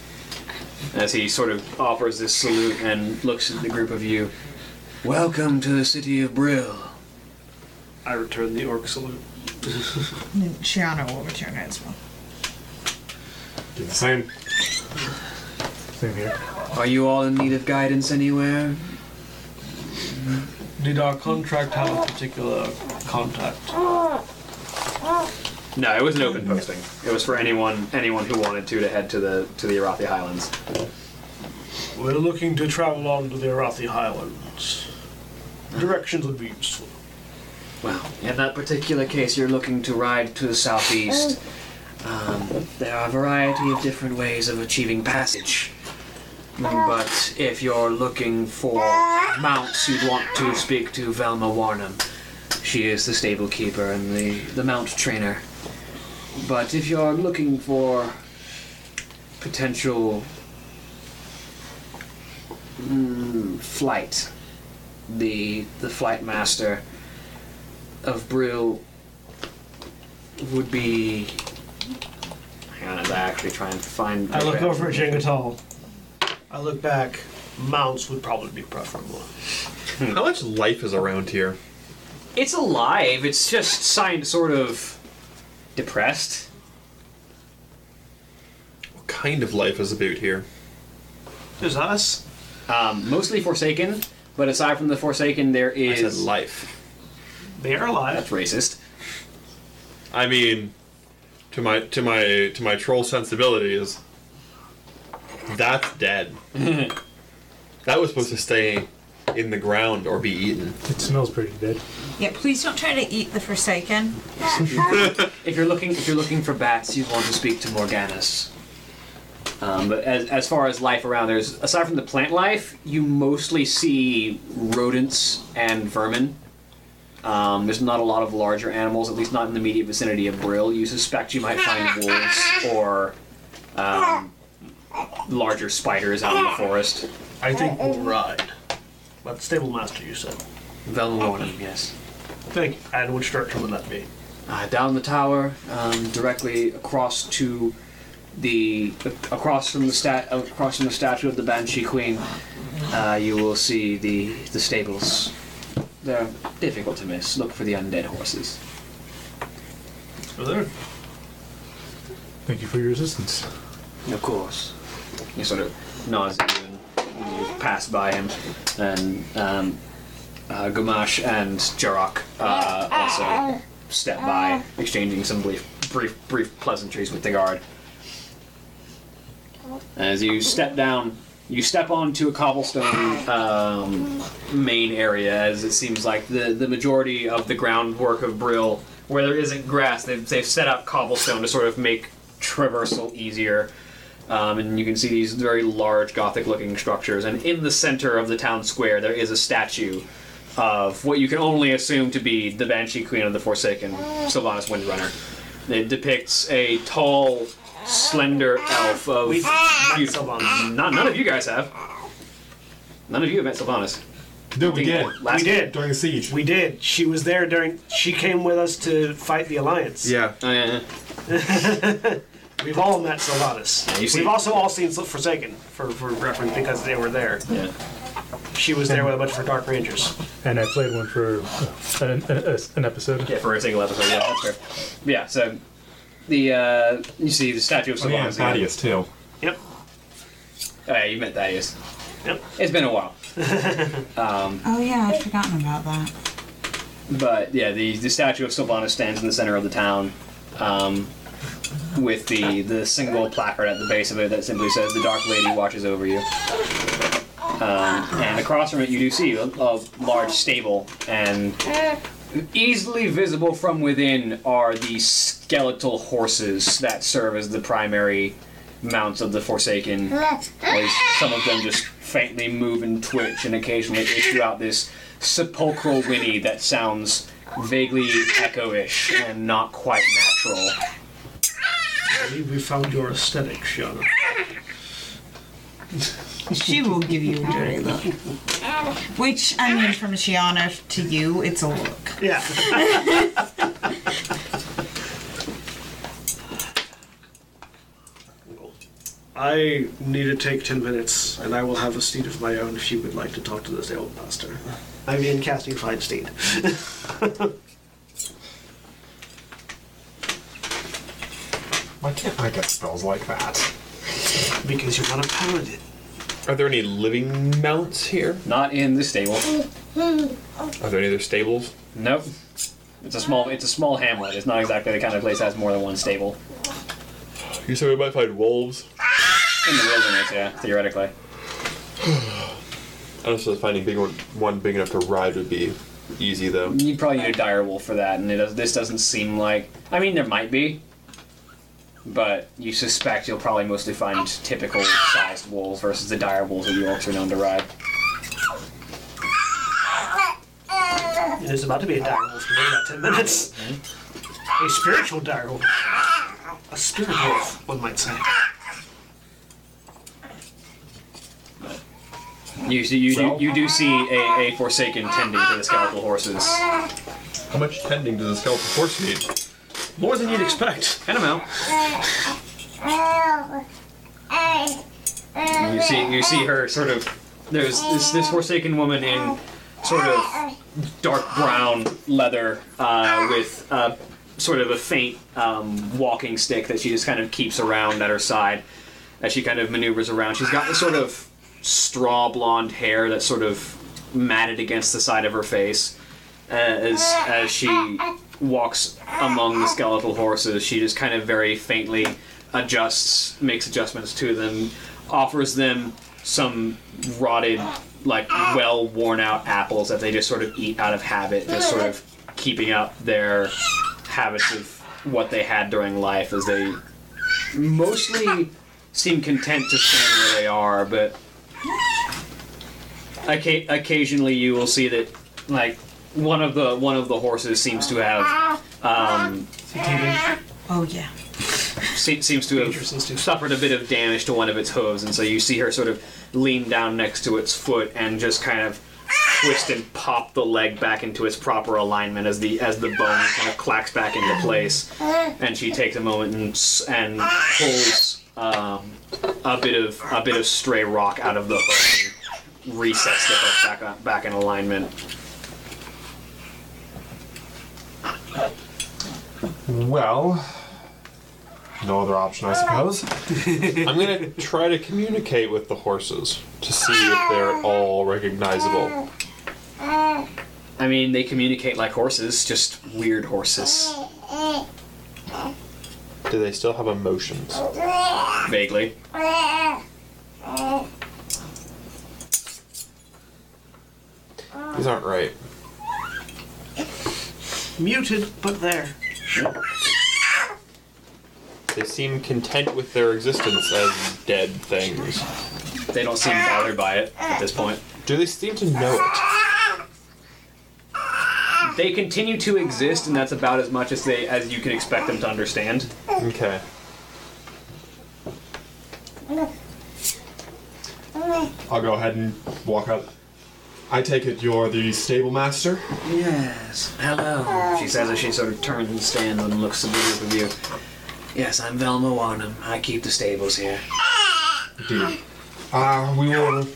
S1: As he sort of offers this salute and looks at the group of you. Welcome to the city of Brill.
S3: I return the orc salute.
S4: Sheona will return it as well.
S5: Do the same.
S6: Same here.
S1: Are you all in need of guidance anywhere?
S3: Did our contract have a particular contact?
S1: No, it was an open posting. It was for anyone anyone who wanted to to head to the to the Arathi Highlands.
S3: We're looking to travel on to the Arathi Highlands. Directions would be useful.
S1: Well, in that particular case, you're looking to ride to the southeast. Um, there are a variety of different ways of achieving passage. But if you're looking for mounts, you'd want to speak to Velma Warnam. She is the stable keeper and the, the mount trainer. But if you're looking for potential mm, flight, the the flight master of Brill would be. Hang on, as I actually try and find.
S3: I look over at Jang'atal. I look back. Mounts would probably be preferable.
S2: How much life is around here?
S1: It's alive. It's just signed sort of depressed.
S2: What kind of life is about here?
S3: There's us.
S1: Um, mostly Forsaken, but aside from the Forsaken, there
S2: I
S1: is.
S2: said life.
S3: They are alive.
S1: That's racist.
S2: I mean, to my to my to my troll sensibilities, that's dead. that was supposed to stay in the ground or be eaten.
S6: It smells pretty dead.
S4: Yeah, please don't try to eat the Forsaken.
S1: If you're looking, if you're looking for bats, you'd want to speak to Morganus. Um, but as, as far as life around, there's aside from the plant life, you mostly see rodents and vermin. Um, there's not a lot of larger animals, at least not in the immediate vicinity of Brill. You suspect you might find wolves or um, larger spiders out in the forest.
S3: I think we'll ride. But stable master, you said.
S1: Velma Warning, yes.
S3: Thank you. And which direction would that be?
S1: uh, down the tower, um, directly across to the across from the stat across from the statue of the Banshee Queen. Uh, you will see the the stables. They're difficult to miss. Look for the undead horses.
S3: Over there.
S6: Thank you for your assistance.
S1: Of course. He sort of nods at you and you pass by him, and um, uh, Gamash and Jarok uh, also step by, exchanging some brief, brief, brief pleasantries with the guard. As you step down, you step onto a cobblestone um, main area, as it seems like the, the majority of the groundwork of Brill, where there isn't grass, they've, they've set up cobblestone to sort of make traversal easier. Um, and you can see these very large Gothic looking structures. And in the center of the town square, there is a statue of what you can only assume to be the Banshee Queen of the Forsaken, Sylvanas Windrunner. It depicts a tall, slender elf of.
S3: We-
S1: beautiful-
S3: Sylvanas.
S1: Not, none of you guys have. None of you have met Sylvanas.
S5: No, we did.
S1: Last
S3: We did.
S5: During the siege.
S3: We did. She was there during. She came with us to fight the Alliance.
S2: Yeah.
S1: Oh, yeah, yeah.
S3: We've all met Sylvanas.
S1: Yeah, you see-
S3: We've also all seen Forsaken for, for reference because they were there.
S1: yeah.
S3: She was there with a bunch of her Dark Rangers.
S6: And I played one for uh, an, an, an episode.
S1: Yeah, for a single episode. Yeah, that's fair. Yeah, so the uh, you see the statue of
S5: Oh, yeah,
S1: Sylvanas. again.
S5: Thaddeus, too.
S3: Yep.
S1: Oh, yeah, you met Thaddeus.
S3: Yep.
S1: It's been a while.
S4: Oh yeah, I'd forgotten about that.
S1: But yeah, the, the statue of Sylvanas stands in the center of the town, um, with the the single placard at the base of it that simply says "The Dark Lady watches over you." Um, and across from it, you do see a, a large stable, and easily visible from within are the skeletal horses that serve as the primary mounts of the Forsaken. As some of them just faintly move and twitch, and occasionally issue out this sepulchral whinny that sounds vaguely echo-ish and not quite natural.
S3: I believe we found your aesthetic, Sheona.
S4: She will give you a dirty look. Which, I mean, from Sheona to you, it's a look.
S3: Yeah. I need to take 10 minutes, and I will have a steed of my own if you would like to talk to this old master. I'm in casting Find Steed.
S5: Why can't I get spells like that?
S3: Because you're not a paladin.
S2: Are there any living mounts here?
S1: Not in the stable.
S2: Are there any other stables?
S1: Nope. It's a small. It's a small hamlet. It's not exactly the kind of place that has more than one stable.
S2: You said we might find wolves.
S1: In the wilderness, yeah, theoretically.
S2: I don't suppose finding big one, one big enough to ride would be easy though.
S1: You'd probably need a dire wolf for that, and it does, this doesn't seem like. I mean, there might be, but you suspect you'll probably mostly find typical sized wolves versus the dire wolves that the orcs are known to ride.
S3: There's about to be a dire wolf in about 10 minutes. A spiritual dire wolf. A spirit wolf, one might say.
S1: You see, you
S5: Well-
S1: do, you do see a, a forsaken tending to the skeletal horses.
S2: How much tending does a skeleton horse need?
S3: More than you'd expect.
S1: Kind of out. You see, you see her sort of. There's this this forsaken woman in sort of dark brown leather uh, with uh, sort of a faint um, walking stick that she just kind of keeps around at her side as she kind of maneuvers around. She's got this sort of straw blonde hair that's sort of matted against the side of her face. Uh, as as she walks among the skeletal horses, she just kind of very faintly adjusts, makes adjustments to them, offers them some rotted, like well worn out apples that they just sort of eat out of habit, just sort of keeping up their habits of what they had during life as they mostly seem content to stand where they are, but occasionally you will see that like one of the one of the horses seems to have um,
S4: Oh, yeah.
S1: se- seems to have suffered a bit of damage to one of its hooves, and so you see her sort of lean down next to its foot and just kind of twist and pop the leg back into its proper alignment as the as the bone kind of clacks back into place, and she takes a moment and s- and pulls um, a bit of a bit of stray rock out of the hook and resets the hook back back in alignment.
S5: Well, no other option, I suppose.
S2: I'm gonna try to communicate with the horses to see if they're at all recognizable.
S1: I mean, they communicate like horses, just weird horses,
S2: Do they still have emotions?
S1: vaguely.
S2: These aren't right.
S3: Muted, but there.
S2: They seem content with their existence as dead things.
S1: They don't seem bothered by it at this point.
S2: Do they seem to know it?
S1: They continue to exist, and that's about as much as they as you can expect them to understand.
S2: Okay.
S5: I'll go ahead and walk up. I take it you're the stable master?
S1: Yes. Hello. She says as she sort of turns and stands and looks at the group of you. Yes, I'm Velma Warnam. I keep the stables here.
S5: Indeed. Uh, we will.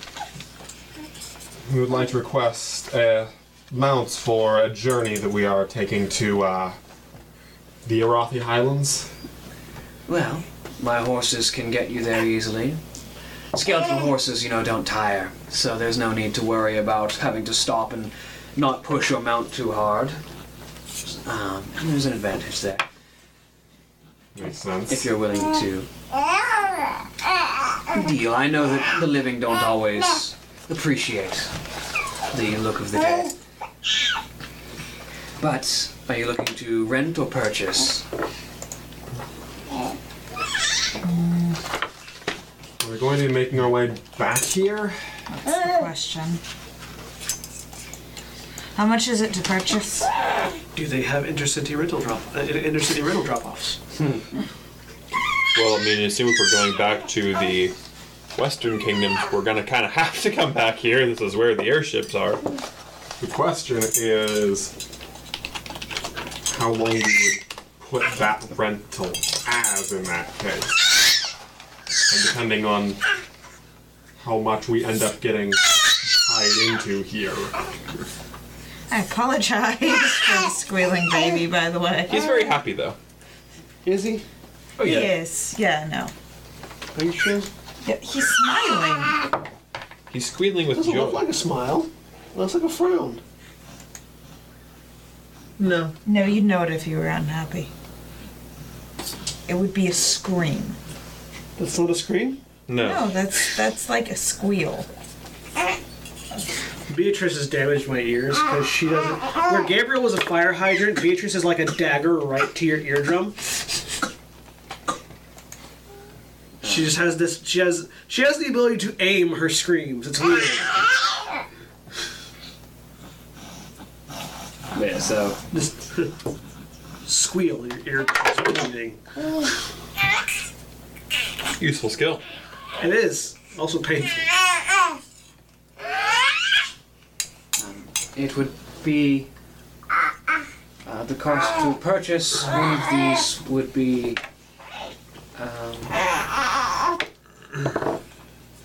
S5: We would like to request uh, mounts for a journey that we are taking to uh, the Arathi Highlands.
S1: Well, my horses can get you there easily. Skeleton horses, you know, don't tire, so there's no need to worry about having to stop and not push your mount too hard. Um, there's an advantage there
S5: Makes sense.
S1: if you're willing to deal. I know that the living don't always appreciate the look of the dead. But are you looking to rent or purchase?
S5: We're going to be making our way back here.
S4: That's the question. How much is it to purchase?
S3: Do they have intercity rental drop uh, intercity rental drop offs?
S2: Well, I mean, assume if we're going back to the Western kingdoms, we're gonna kind of have to come back here. This is where the airships are.
S5: The question is how long we would put that rental as in that case. And depending on how much we end up getting tied into here.
S4: I apologize for the squealing baby, by the way.
S2: He's very happy though.
S3: Is he?
S1: Oh yeah.
S4: Yes. Yeah, no.
S3: Are you sure?
S4: Yeah, he's smiling.
S2: He's squealing with
S3: Doesn't look like a smile. Looks like a frown.
S2: No.
S4: No, you'd know it if you were unhappy. It would be a scream.
S3: That's not a scream.
S2: No.
S4: No, that's that's like a squeal.
S3: Beatrice has damaged my ears because she doesn't. Where Gabriel was a fire hydrant, Beatrice is like a dagger right to your eardrum. She just has this. She has. She has the ability to aim her screams. It's weird.
S1: Yeah, so
S3: Just squeal. Your ear is.
S2: Useful skill.
S3: It is also painful.
S1: it would be uh, the cost to purchase one of these would be um,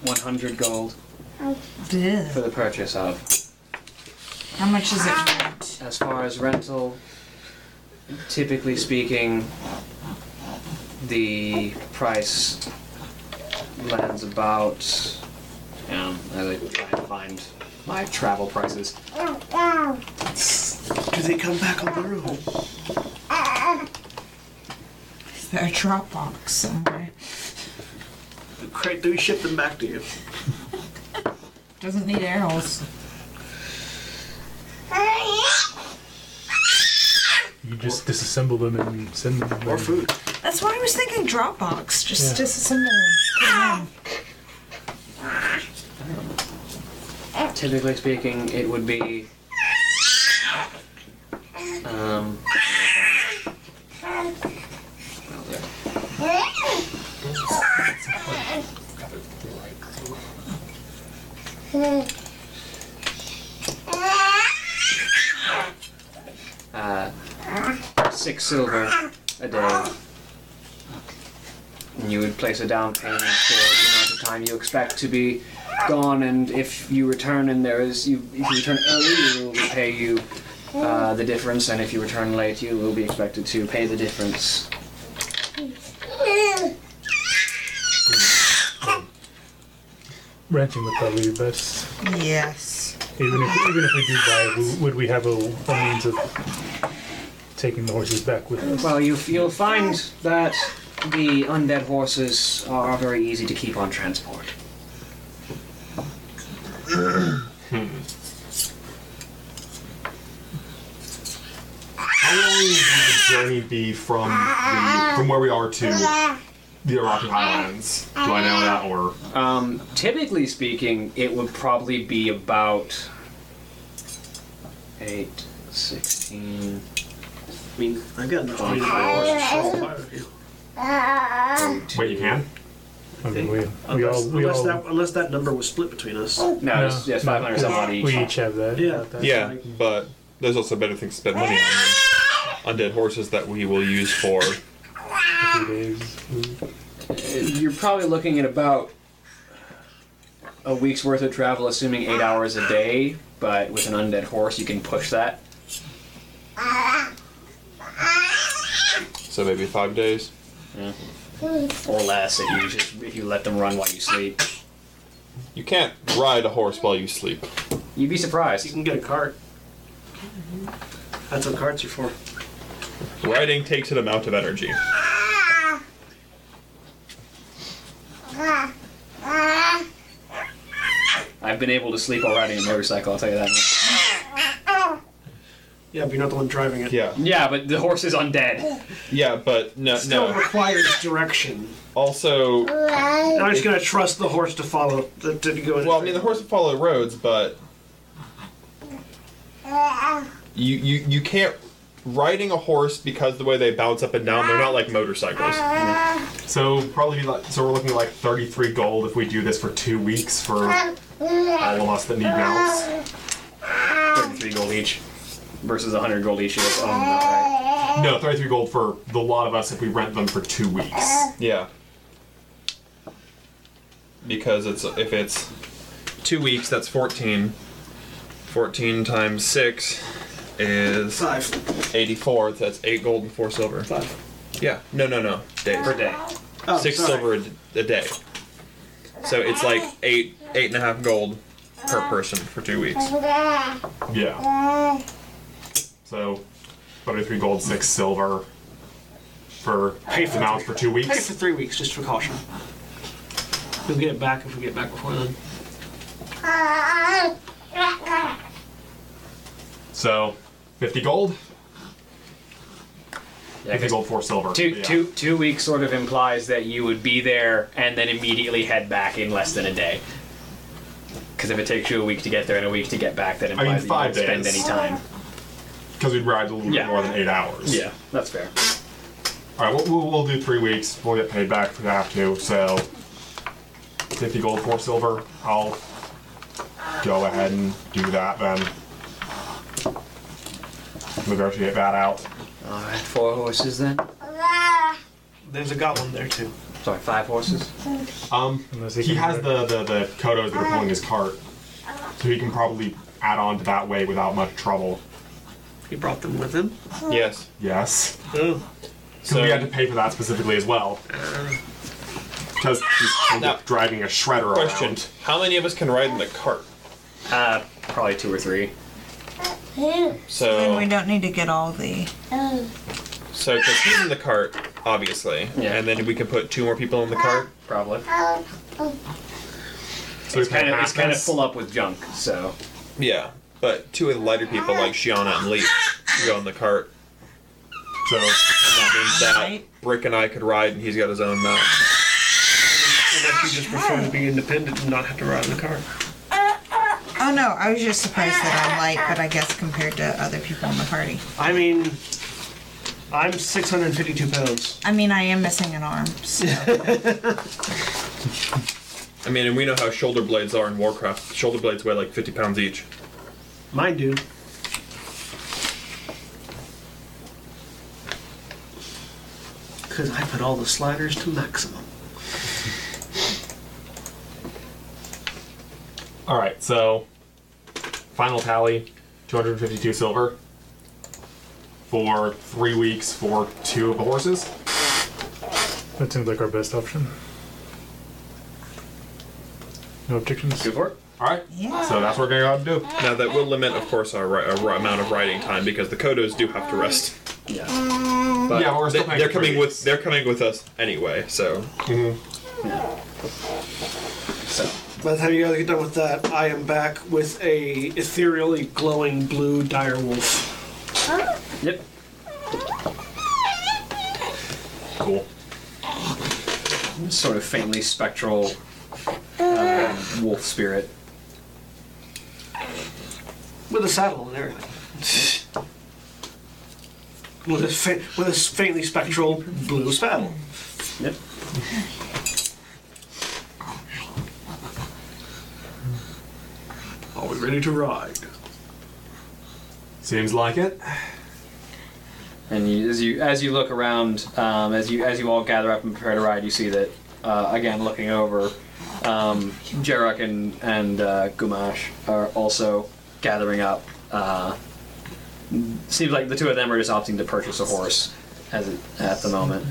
S1: 100 gold for the purchase of.
S4: How much is it rent?
S1: As far as rental, typically speaking, the price lands about. Um, as I try to find my travel prices.
S3: Do they come back on their own?
S4: Is there a Dropbox somewhere?
S3: Crate, do we ship them back to you?
S4: Doesn't need arrows.
S6: You just disassemble them and send them.
S3: Or food?
S4: That's why I was thinking Dropbox. Just
S6: Yeah.
S4: disassemble and put 'em.
S1: Typically speaking, it would be. Um, well, there. Six silver a day. And you would place a down payment for the amount of time you expect to be gone, and if you return and there is you if you return early, we will pay you uh, the difference, and if you return late, you will be expected to pay the difference.
S6: Renting would probably be best.
S4: Yes.
S6: Even if even if we do buy w- would we have a, a means of taking the horses back with us?
S1: Well, you you'll find that the undead horses are very easy to keep on transport.
S5: How long would the journey be from the from where we are to the Arathi Highlands? Do I know that or
S1: Um, typically speaking, it would probably be about eight, sixteen.
S3: I mean, I've got enough money to buy horses for all five of you.
S5: Uh, wait you can?
S6: I mean, we, we
S3: Unless,
S6: all we
S3: unless
S6: all
S3: that unless that number was split between us.
S1: No, it's,
S6: no,
S1: it's five hundred some odd each.
S6: we each have that.
S3: Yeah.
S6: about that.
S2: Yeah, but there's also better things to spend money on than undead horses that we will use for.
S6: Few days. Mm.
S1: You're probably looking at about a week's worth of travel, assuming eight hours a day. But with an undead horse, you can push that.
S2: So maybe five days.
S1: or less if you just if you let them run while you sleep.
S2: You can't ride a horse while you sleep.
S1: You'd be surprised.
S3: You can get a cart. That's what carts are for.
S2: Riding takes an amount of energy.
S1: I've been able to sleep while riding a motorcycle. I'll tell you that. Much.
S3: Yeah, but you're not the one driving it.
S2: Yeah.
S1: Yeah, but the horse is undead.
S2: Yeah, but no,
S3: Still
S2: no.
S3: requires direction.
S2: Also,
S3: And I'm just gonna trust the horse to follow. To, to go. in
S2: well, I mean, the horse will follow roads, but you you you can't riding a horse because the way they bounce up and down, they're not like motorcycles.
S5: So probably be like so we're looking at like 33 gold if we do this for two weeks for all of us that need mounts.
S1: 33 gold each versus 100 gold each. Is, um, not right.
S5: No, 33 gold for the lot of us if we rent them for two weeks.
S2: Yeah. Because it's if it's two weeks, that's fourteen. Fourteen times six is
S3: Five.
S2: eighty-four. That's eight gold and four silver.
S3: Five.
S2: Yeah. No, no, no. Days.
S1: Per day.
S3: Oh,
S2: Six
S3: sorry.
S2: silver a, d- a day. So it's like eight, eight and a half gold per person for two weeks.
S5: Yeah. So 33 gold, six silver for
S3: Pay for
S5: the mounts for two
S3: Pay for three weeks, just for caution. We'll get it back if we get back before then.
S5: So 50 gold,
S1: Yeah,
S5: 50
S1: 'cause
S5: gold, four silver.
S1: two,
S5: Yeah.
S1: two, two weeks sort of implies that you would be there and then immediately head back in less than a day. Because if it takes you a week to get there and a week to get back, that implies
S5: mean,
S1: that you
S5: five
S1: don't spend
S5: days.
S1: any time.
S5: Because we'd ride a little
S1: Yeah.
S5: bit more than eight hours.
S1: Yeah, that's fair.
S5: All right, we'll, we'll, we'll do three weeks. We'll get paid back if we have to. So, fifty gold, four silver. I'll go ahead and do that then. Negotiate that out.
S1: All right, four horses then.
S3: There's a goblin there too.
S1: Sorry, five horses.
S5: Um,
S6: Unless
S5: he
S6: can
S5: has
S6: ride-
S5: the, the the kodos that are pulling his cart, so he can probably add on to that way without much trouble.
S3: He brought them with him.
S2: Yes.
S5: Yes,
S3: Oh.
S5: because we had to pay for that specifically as well. Because he's
S2: Now-
S5: driving a shredder
S2: Question:
S5: around.
S2: How many of us can ride in the cart?
S1: Uh, probably two or three.
S4: And
S2: So,
S4: we don't need to get all the.
S2: so because he's in the cart, obviously,
S1: Yeah.
S2: and then we can put two more people in the cart.
S1: Probably.
S5: So
S1: It's kind of it's kind of full up with junk. So
S2: Yeah, but two of the lighter people like Sheona and Leaf go in the cart,
S5: So
S2: and that means that Brik and I could ride, and he's got his own mount.
S3: Unless you just prefer to be independent and not have to ride in the car.
S4: Oh no, I was just surprised that I'm light, but I guess compared to other people in the party.
S3: I mean, I'm 652 pounds.
S4: I mean, I am missing an arm. So.
S2: I mean, and we know how shoulder blades are in Warcraft. Shoulder blades weigh like 50 pounds each.
S3: Mine do. Because I put all the sliders to maximum.
S5: All right, so final tally 252 silver for three weeks for two of the horses.
S6: That seems like our best option. No objections?
S1: go for it.
S5: All right,
S4: Yeah.
S5: so that's what we're gonna go ahead and do.
S2: Now that will limit, of course, our, ri- our amount of riding time because the Kodos do have to rest.
S1: Yeah.
S2: But
S5: Yeah, but we're still
S2: they,
S5: paying
S2: they're
S5: for
S2: coming
S5: three
S2: with they're coming with us anyway. So
S1: So
S3: By the time you guys get done with that, I am back with a ethereally glowing blue dire wolf.
S1: yep.
S5: Cool.
S1: Sort of faintly spectral uh, wolf spirit.
S3: With a saddle and everything. with, a fa- with a faintly spectral blue saddle.
S1: Yep.
S3: Are we ready to ride?
S5: Seems like it.
S1: And you, as you as you look around, um, as you as you all gather up and prepare to ride, you see that uh, again looking over, um, Jarek and and uh, Gumash are also gathering up. Uh, seems like the two of them are just opting to purchase a horse as it, at the moment,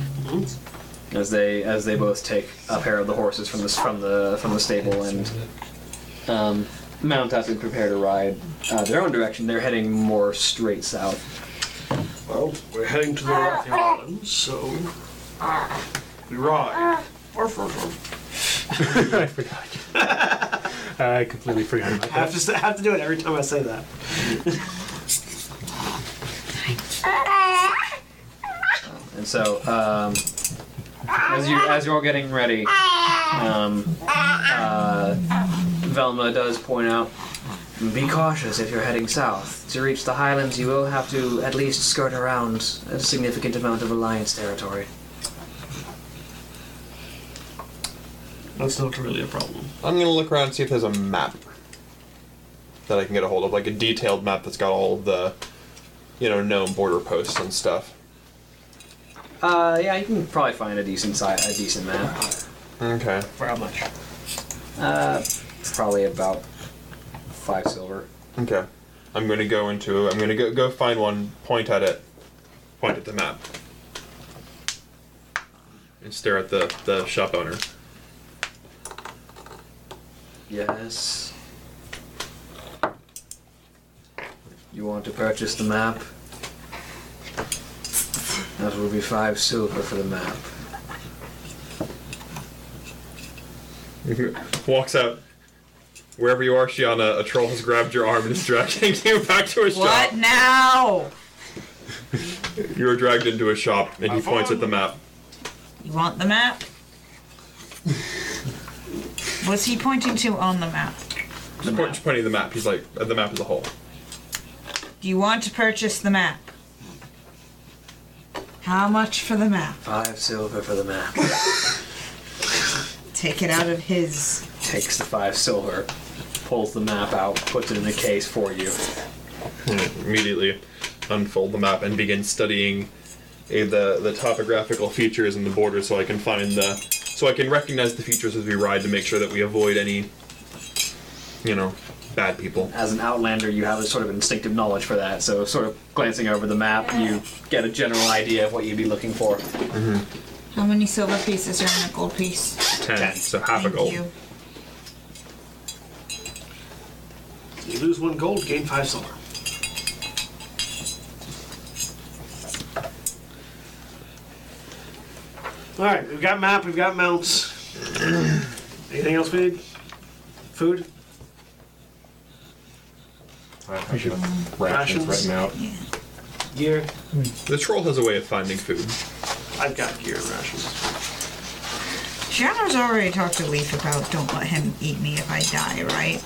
S1: as they as they both take a pair of the horses from the from the from the stable and um, mount up and prepare to ride uh, their own direction. They're heading more straight south.
S3: Well, we're heading to the Arathi Highlands, so we ride. Orf, orf, orf.
S6: I forgot. I completely forgot about
S3: I have to, I have to do it every time I say that.
S1: And so, um, as you as you're all getting ready, um, uh, Velma does point out Be cautious if you're heading south. To reach the highlands, you will have to at least skirt around a significant amount of Alliance territory.
S3: That's not really a problem.
S2: I'm gonna look around and see if there's a map that I can get a hold of, like a detailed map that's got all of the, you know, known border posts and stuff.
S1: Uh, yeah, you can probably find a decent si- a decent map.
S2: Okay.
S3: For how much?
S1: Uh, probably about five silver.
S2: Okay. I'm gonna go into. I'm gonna go go find one, point at it, point at the map, and stare at the the shop owner.
S1: Yes. You want to purchase the map? That will be five silver for the map.
S2: Walks out. Wherever you are, Sheona, a troll has grabbed your arm and is dragging you back to a shop.
S4: What now?
S2: You are dragged into a shop, and he points at the map.
S4: You want the map? What's he pointing to on the map?
S2: Just, point, just pointing at the map. He's like at the map as a whole.
S4: Do you want to purchase the map? How much for the map?
S1: Five silver for the map.
S4: Take it out of his.
S1: Takes the five silver, pulls the map out, puts it in a case for you.
S2: immediately unfold the map and begin studying eh, the the topographical features and the borders so I can find the so I can recognize the features as we ride to make sure that we avoid any you know bad people.
S1: As an outlander, you have a sort of instinctive knowledge for that. So, sort of glancing over the map, you get a general idea of what you'd be looking for. Mm-hmm.
S4: How many silver pieces are in a gold piece?
S2: Ten, so half
S4: Thank
S2: a gold.
S4: you.
S3: You lose one gold, gain five silver. All right, we've got map, we've got mounts. Anything else we need? Food?
S5: I have the rations
S3: Rations?
S5: written out.
S3: Gear?
S2: The troll has a way of finding food.
S3: I've got gear and rations.
S4: Sheona's already talked to Leaf about don't let him eat me if I die, right?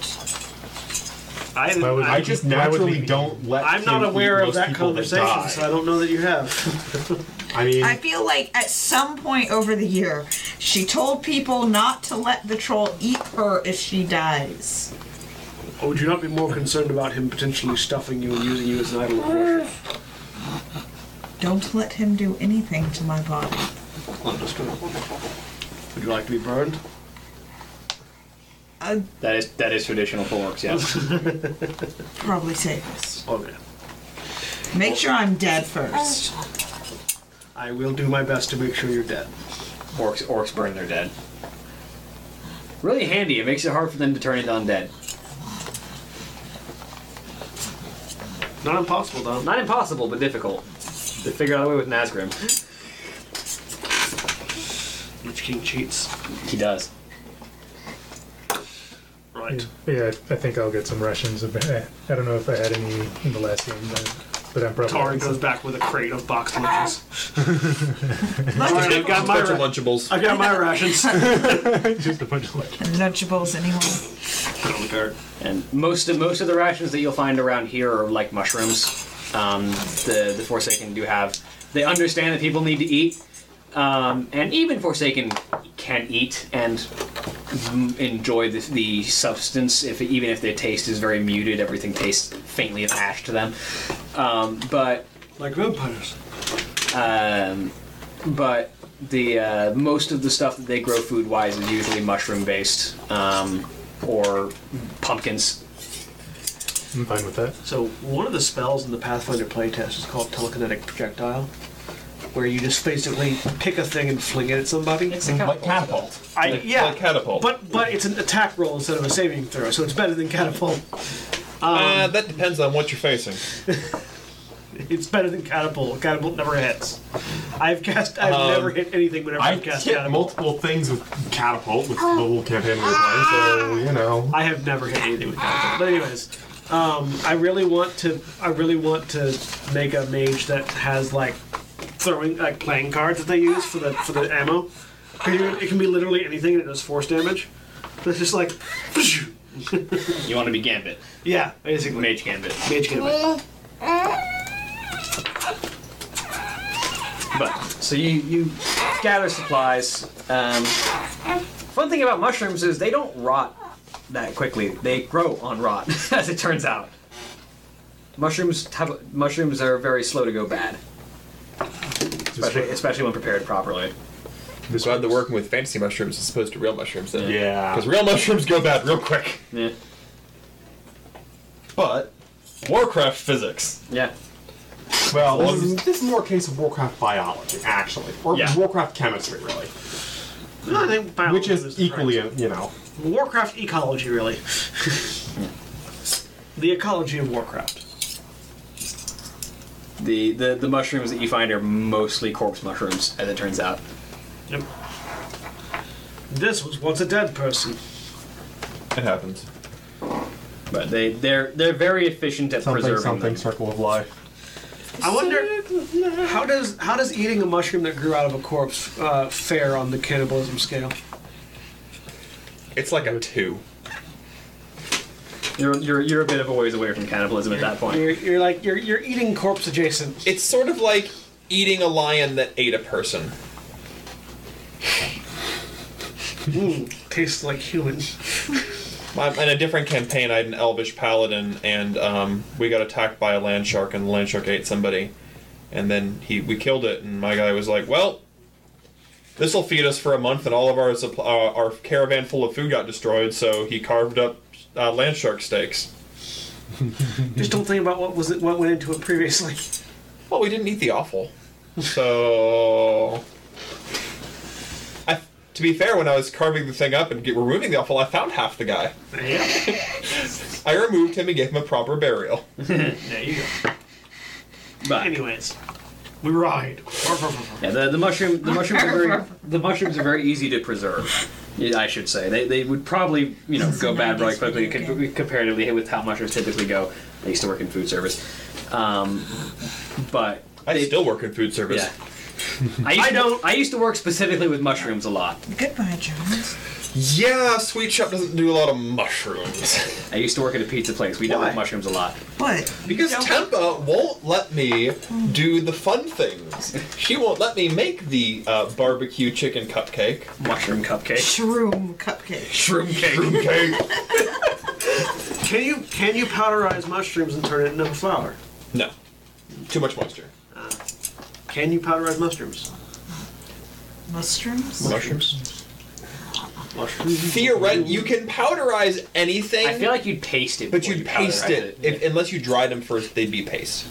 S3: I,
S6: Why would-
S3: I
S5: I just
S6: Why would
S5: naturally
S6: we-
S5: don't let.
S3: I'm not
S5: him
S3: aware
S5: eat
S3: of
S5: most
S3: that
S5: people
S3: conversation,
S5: die.
S3: so I don't know that you have.
S5: I mean,
S4: I feel like at some point over the year, she told people not to let the troll eat her if she dies.
S3: Or would you not be more concerned about him potentially stuffing you and using you as an idol of worship?
S4: Don't let him do anything to my body.
S3: Understood. Would you like to be burned?
S4: Uh,
S1: That is that is traditional for orcs, yes.
S4: probably safest.
S3: Okay.
S4: Make sure I'm dead first.
S3: I will do my best to make sure you're dead.
S1: orcs orcs burn their dead. Really handy. It makes it hard for them to turn into undead.
S3: Not impossible, though.
S1: Not impossible, but difficult. They figure out a way with Nazgrim.
S3: Lich King cheats.
S1: He does.
S3: Right.
S6: Yeah, I think I'll get some rations. of- I don't know if I had any in the last game, but, but I'm probably.
S3: Tari goes back with a crate of boxed lunches. Alright, I've got my
S2: bunch of
S3: ra-
S2: Lunchables.
S3: I've got my rations.
S6: Just a bunch of like.
S4: Lunchables, anyone?
S3: Put on the card.
S1: And most of most of the rations that you'll find around here are like mushrooms. Um, the the Forsaken do have. They understand that people need to eat, um, and even Forsaken can eat and enjoy the, the substance. If even if the taste is very muted, everything tastes faintly of ash to them. Um, but
S3: Like vampires.
S1: um, but the uh, most of the stuff that they grow food wise is usually mushroom based um, or pumpkins.
S6: I'm fine with that.
S3: So one of the spells in the Pathfinder playtest is called telekinetic projectile, where you just basically pick a thing and fling it at somebody.
S5: like catapult.
S3: I, yeah,
S2: like catapult.
S3: But but it's an attack roll instead of a saving throw, so it's better than catapult.
S2: uh, that depends on what you're facing.
S3: It's better than catapult. Catapult never hits. I've cast. I've
S2: Um,
S3: never hit anything whenever
S5: I
S3: I've cast
S5: hit
S3: catapult.
S5: multiple things with catapult with the little campaign we were playing, so you know.
S3: I have never hit anything with catapult. But anyways, um, I really want to. I really want to make a mage that has like throwing like playing cards that they use for the for the ammo. It can be literally anything and it does force damage. But it's just like
S1: You want to be Gambit,
S3: Yeah, basically.
S1: Mage Gambit.
S3: Mage Gambit.
S1: But so you you gather supplies. Um, fun thing about mushrooms is they don't rot that quickly. They grow on rot, as it turns out. Mushrooms have mushrooms are very slow to go bad, especially especially when prepared properly.
S2: I'm glad they're working with fantasy mushrooms as opposed to real mushrooms. Then.
S5: Yeah.
S2: Because real mushrooms go bad real quick.
S1: Yeah,
S2: But Warcraft physics.
S1: yeah.
S5: Well, this um, is, this is more a case of Warcraft biology, actually, or
S1: Yeah.
S5: Warcraft chemistry, really,
S3: No, I think biology
S5: which is
S3: the
S5: equally,
S3: correct-
S5: you know.
S3: Warcraft ecology, really. the ecology of Warcraft.
S1: The, the the mushrooms that you find are mostly corpse mushrooms, as it turns out.
S3: Yep. This was once a dead person.
S2: It happens.
S1: But they they're they're very efficient at
S5: Something,
S1: preserving
S5: something,
S1: them.
S5: circle of life.
S3: I wonder how does how does eating a mushroom that grew out of a corpse uh, fare on the cannibalism scale?
S2: It's like a two.
S1: You're, you're you're a bit of a ways away from cannibalism at that point.
S3: You're, you're like you're you're eating corpse adjacent.
S2: It's sort of like eating a lion that ate a person.
S3: Mm, tastes like human.
S2: Um, In a different campaign, I had an elvish paladin, and um, we got attacked by a land shark, and the land shark ate somebody. And then he, we killed it, and my guy was like, "Well, this will feed us for a month." And all of our suppl- uh, our caravan full of food got destroyed, so he carved up uh, land shark steaks.
S3: Just don't think about what was it what went into it previously.
S2: Well, we didn't eat the offal, so. I, to be fair, when I was carving the thing up and get, removing the offal, I found half the guy.
S3: Yeah,
S2: I removed him and gave him a proper burial.
S3: there you go.
S1: But
S3: Anyways, we ride.
S1: yeah, the, the mushroom the mushrooms are very the mushrooms are very easy to preserve. Yeah, I should say they, they would probably you know go bad really quickly co- comparatively with how mushrooms typically go. I used to work in food service, um, but
S2: I
S1: they-
S2: still work in food service.
S1: yeah. I, used
S3: I
S1: to,
S3: don't-
S1: I used to work specifically with mushrooms a lot.
S4: Goodbye, Jones.
S2: Yeah, Sweet Shop doesn't do a lot of mushrooms.
S1: I used to work at a pizza place. We dealt
S2: Why?
S1: with mushrooms a lot.
S4: What?
S2: Because Tempa won't let me do the fun things. She won't let me make the uh, barbecue chicken cupcake.
S1: Mushroom cupcake.
S4: Shroom cupcake.
S1: Shroom cake.
S2: Cake.
S3: Can you can you powderize mushrooms and turn it into flour?
S2: No. Too much moisture.
S3: Can you powderize mushrooms?
S4: Mushrooms?
S2: Mushrooms?
S3: Mushrooms.
S2: Theoret, you can powderize anything,
S1: I feel like you'd paste it,
S2: but
S1: before
S2: you'd
S1: you
S2: paste
S1: powderize
S2: it. If, unless you dried them first, they'd be paste.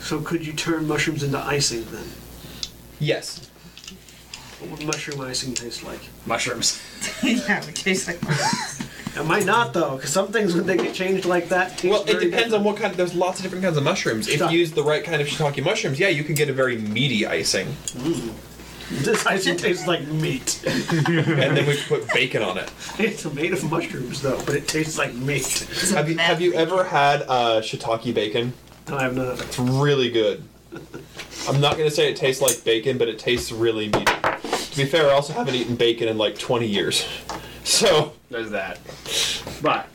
S3: So could you turn mushrooms into icing then?
S2: Yes.
S3: What would mushroom icing taste like?
S1: Mushrooms.
S4: yeah, it tastes like mushrooms.
S3: It might not though, because some things when they get changed like that taste
S2: Well, it
S3: very
S2: depends on
S3: different.
S2: what kind. There's lots of different kinds of mushrooms. If
S3: Stop.
S2: you use the right kind of shiitake mushrooms, yeah, you can get a very meaty icing,
S3: This icing tastes like meat.
S2: and then we put bacon on it.
S3: it's made of mushrooms though, but it tastes like meat.
S2: Have you. Have you ever had uh, shiitake bacon?
S3: No, I have not.
S2: It's really good. I'm not gonna say it tastes like bacon, but it tastes really meaty. To be fair, I also haven't eaten bacon in like 20 years, so
S1: There's that. But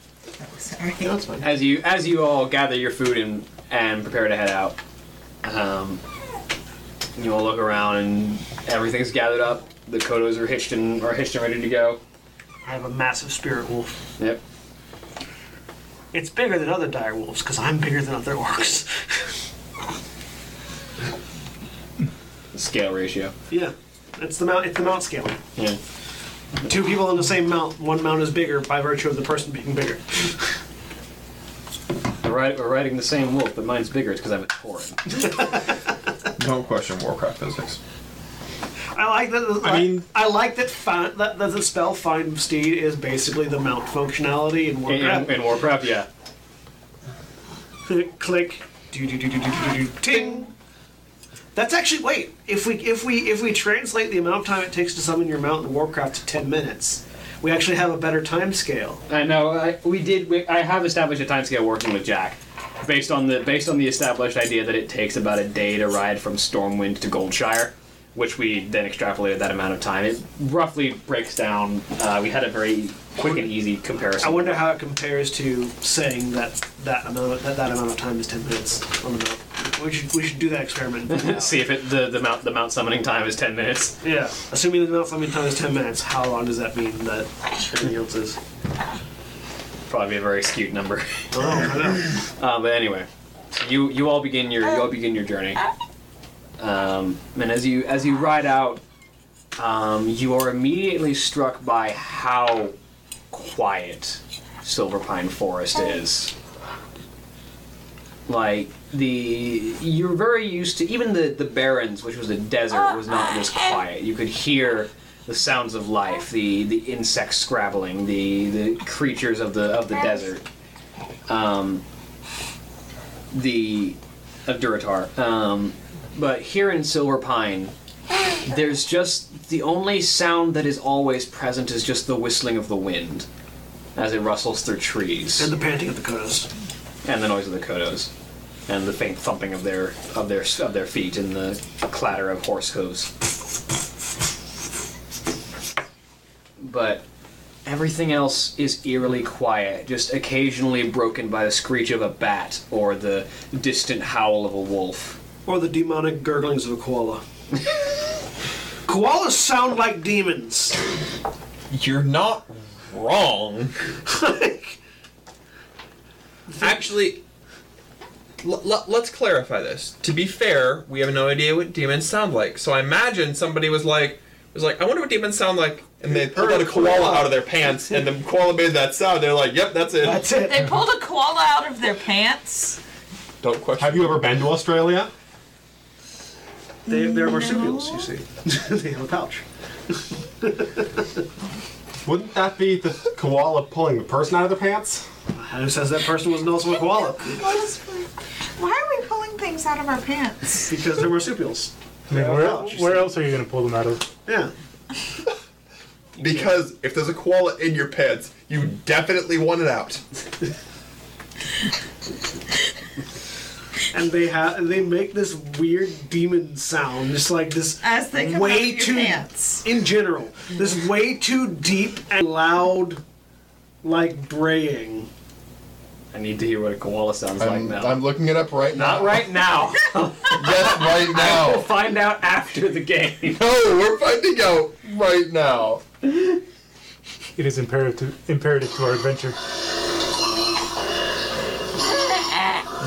S4: Sorry.
S3: No, it's fine.
S1: as you as you all gather your food and and prepare to head out, um, you all look around and everything's gathered up. The kodos are hitched and are hitched and ready to go.
S3: I have a massive spirit wolf.
S1: Yep.
S3: It's bigger than other dire wolves because I'm bigger than other orcs.
S1: Scale ratio.
S3: yeah, it's the mount. It's the mount scale.
S1: Yeah.
S3: Two people on the same mount. One mount is bigger by virtue of the person being bigger.
S1: We're, we're riding the same wolf, but mine's bigger. It's because I'm a Tauren.
S2: don't question Warcraft physics.
S3: I like that.
S5: I mean-
S3: I like that. Fi- that, that the spell Find Steed is basically the mount functionality in
S1: In,
S3: Warcraft.
S1: in, in Warcraft, yeah.
S3: Click, do do do do do do do, ting. That's actually wait. If we if we if we translate the amount of time it takes to summon your mount in Warcraft to ten minutes, we actually have a better time scale.
S1: I know. I, we did. We, I have established a time scale working with Jack, based on the based on the established idea that it takes about a day to ride from Stormwind to Goldshire. which we then extrapolated that amount of time. It roughly breaks down. Uh, we had a very quick and easy comparison.
S3: I wonder how it compares to saying that that amount of, that, that amount of time is ten minutes on the map. We should we should do that experiment.
S1: See if it the, the mount the mount summoning time is ten minutes.
S3: yeah, assuming the mount summoning time is ten minutes, how long does that mean that everything else is?
S1: Probably be a very skewed number.
S3: Oh,
S1: Uh, but anyway, so you you all begin your you all begin your journey. Um, and as you as you ride out, um, you are immediately struck by how quiet Silverpine Forest is. Like the you're very used to even the the Barrens, which was a desert, was not this quiet. You could hear the sounds of life, the the insects scrabbling, the the creatures of the of the desert. Um, the of Durotar. Um, but here in Silverpine, there's just the only sound that is always present is just the whistling of the wind as it rustles through trees
S3: And the panting of the Kodos.
S1: and the noise of the kodos, and the faint thumping of their of their of their feet, and the clatter of horse hooves. But everything else is eerily quiet, just occasionally broken by the screech of a bat or the distant howl of a wolf.
S3: Or the demonic gurglings of a koala. Koalas sound like demons.
S2: You're not wrong. Actually, l- l- let's clarify this. To be fair, we have no idea what demons sound like. So I imagine somebody was like, was like, I wonder what demons sound like, and they pulled out a koala out of their pants, and the koala made that sound. They're like, Yep, that's it.
S3: That's it.
S4: They pulled a koala out of their pants.
S2: Don't question.
S5: Have you ever been to Australia?
S3: They, they're marsupials, you see. they have a pouch.
S5: Wouldn't that be the koala pulling the person out of their pants?
S3: Who says that person wasn't also a koala?
S4: Why are we pulling things out of our pants?
S3: Because they're marsupials.
S6: I mean, where, where else are you going to pull them out of?
S3: Yeah.
S2: Because if there's a koala in your pants, you definitely want it out.
S3: And they have and they make this weird demon sound, just like this
S4: As they come out
S3: way
S4: of your
S3: too
S4: pants.
S3: in general. This way too deep and loud like braying.
S1: I need to hear what a koala sounds like
S7: I'm,
S1: now.
S7: I'm looking it up right now.
S1: Not right now.
S7: Yes, right now.
S1: we'll find out after the game.
S7: No, we're finding out right now.
S6: It is imperative imperative to our adventure.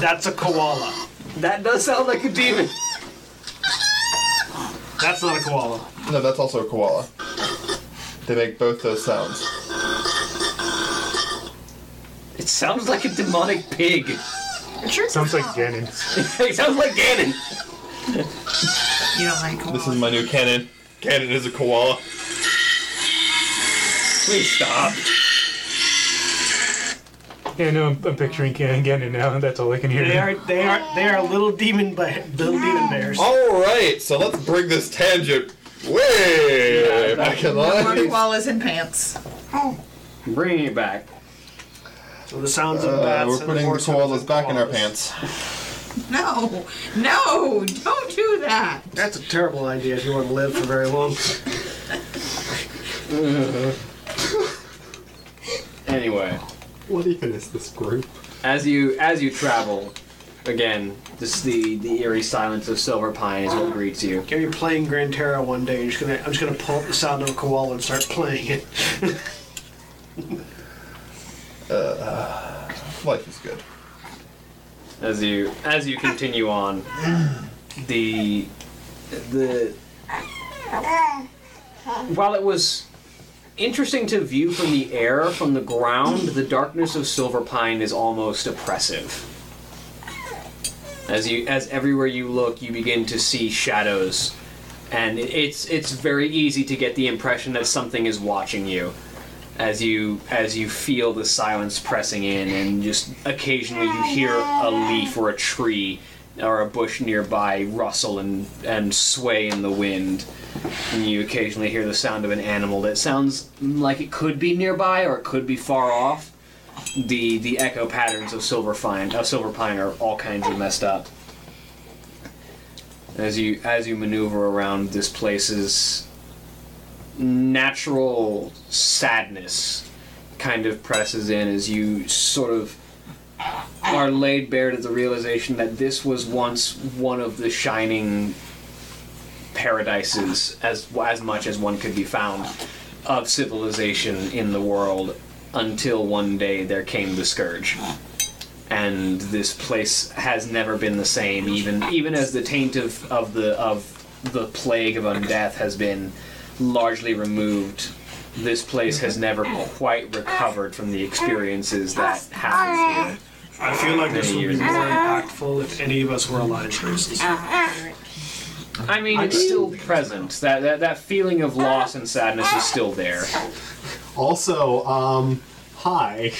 S3: That's a koala.
S1: That does sound like a demon.
S3: That's not a koala.
S7: No, that's also a koala. They make both those sounds.
S1: It sounds like a demonic pig.
S4: It sure
S6: Sounds like. Ganon.
S1: it sounds like Ganon.
S4: You don't like koalas.
S2: This is my new canon. Canon is a koala.
S1: Please stop.
S6: Yeah, no, I'm, I'm picturing Ganon, Ganon now, and that's all I can hear.
S3: They are they are they are little demon ba- little demon bears.
S2: All right, so let's bring this tangent way back in
S4: No more
S2: line.
S4: koalas in pants.
S1: I'm bringing it back.
S3: So the sounds of
S7: Uh,
S3: bats.
S7: we're
S3: and
S7: putting the
S3: horse hooves
S7: koalas back in our pants.
S4: No, no, don't do that.
S3: That's a terrible idea if you want to live for very long.
S1: Anyway,
S5: What even is this group?
S1: as you as you travel, again, this the the eerie silence of Silverpine is what greets you.
S3: If you're playing Gran Terra one day, you're just gonna I'm just gonna pull up the sound of a koala and start playing it.
S7: Uh, life is good.
S1: As you as you continue on, the the while it was interesting to view from the air, from the ground, the darkness of Silverpine is almost oppressive. As you as everywhere you look, you begin to see shadows, and it's it's very easy to get the impression that something is watching you. As you as you feel the silence pressing in, and just occasionally you hear a leaf or a tree or a bush nearby rustle and and sway in the wind, and you occasionally hear the sound of an animal that sounds like it could be nearby or it could be far off. The the echo patterns of Silverpine of Silverpine are all kinds of messed up. as you as you maneuver around this place's natural sadness kind of presses in as you sort of are laid bare to the realization that this was once one of the shining paradises as as much as one could be found of civilization in the world until one day there came the scourge. And this place has never been the same even even as the taint of, of the of the plague of undeath has been largely removed this place has never quite recovered from the experiences that happened here
S3: I feel like this
S1: Many
S3: would be
S1: years
S3: more impactful if any of us were alive races.
S1: I mean, it's still present. That, that that feeling of loss and sadness is still there.
S5: Also, um, hi.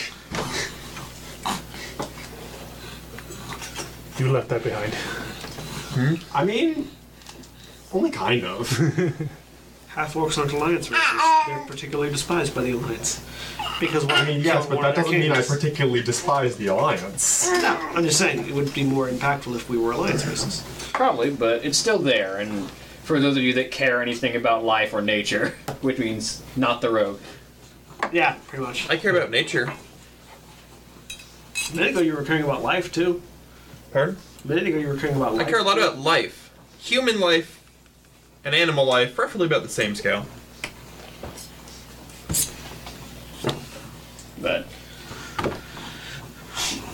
S6: You left that behind.
S5: I mean, only kind of.
S3: Half orcs aren't alliance races. They're particularly despised by the alliance. Because one
S5: I mean, yes, but that doesn't mean I particularly despise the Alliance.
S3: No, I'm just saying it would be more impactful if we were alliance races.
S1: Probably, but it's still there. And for those of you that care anything about life or nature, which means not the rogue,
S3: Yeah, pretty much.
S2: I care about nature.
S3: A minute ago you were caring about life too.
S2: Pardon?
S3: A minute ago you were caring about life.
S2: I care a lot
S3: too.
S2: about life. Human life and animal life, preferably about the same scale.
S1: but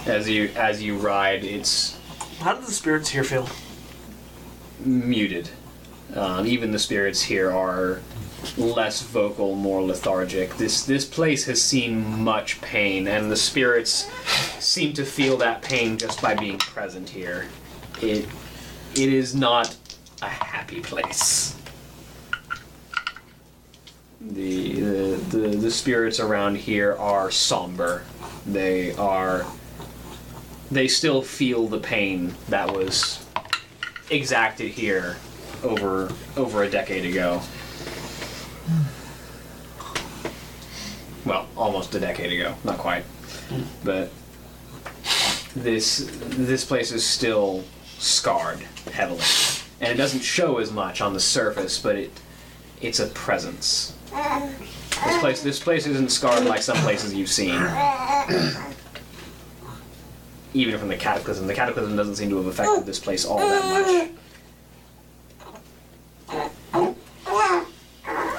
S1: as you as you ride, it's
S3: How do the spirits here feel?
S1: muted. Um, even the spirits here are less vocal, more lethargic. This this place has seen much pain, and the spirits seem to feel that pain just by being present here. It it is not a happy place. The the the, the spirits around here are somber. They are they still feel the pain that was exacted here over over a decade ago. Well, almost a decade ago, not quite. But this this place is still scarred heavily. And it doesn't show as much on the surface, but it it's a presence. This place this place isn't scarred like some places you've seen. Even from the cataclysm. The cataclysm doesn't seem to have affected this place all that much.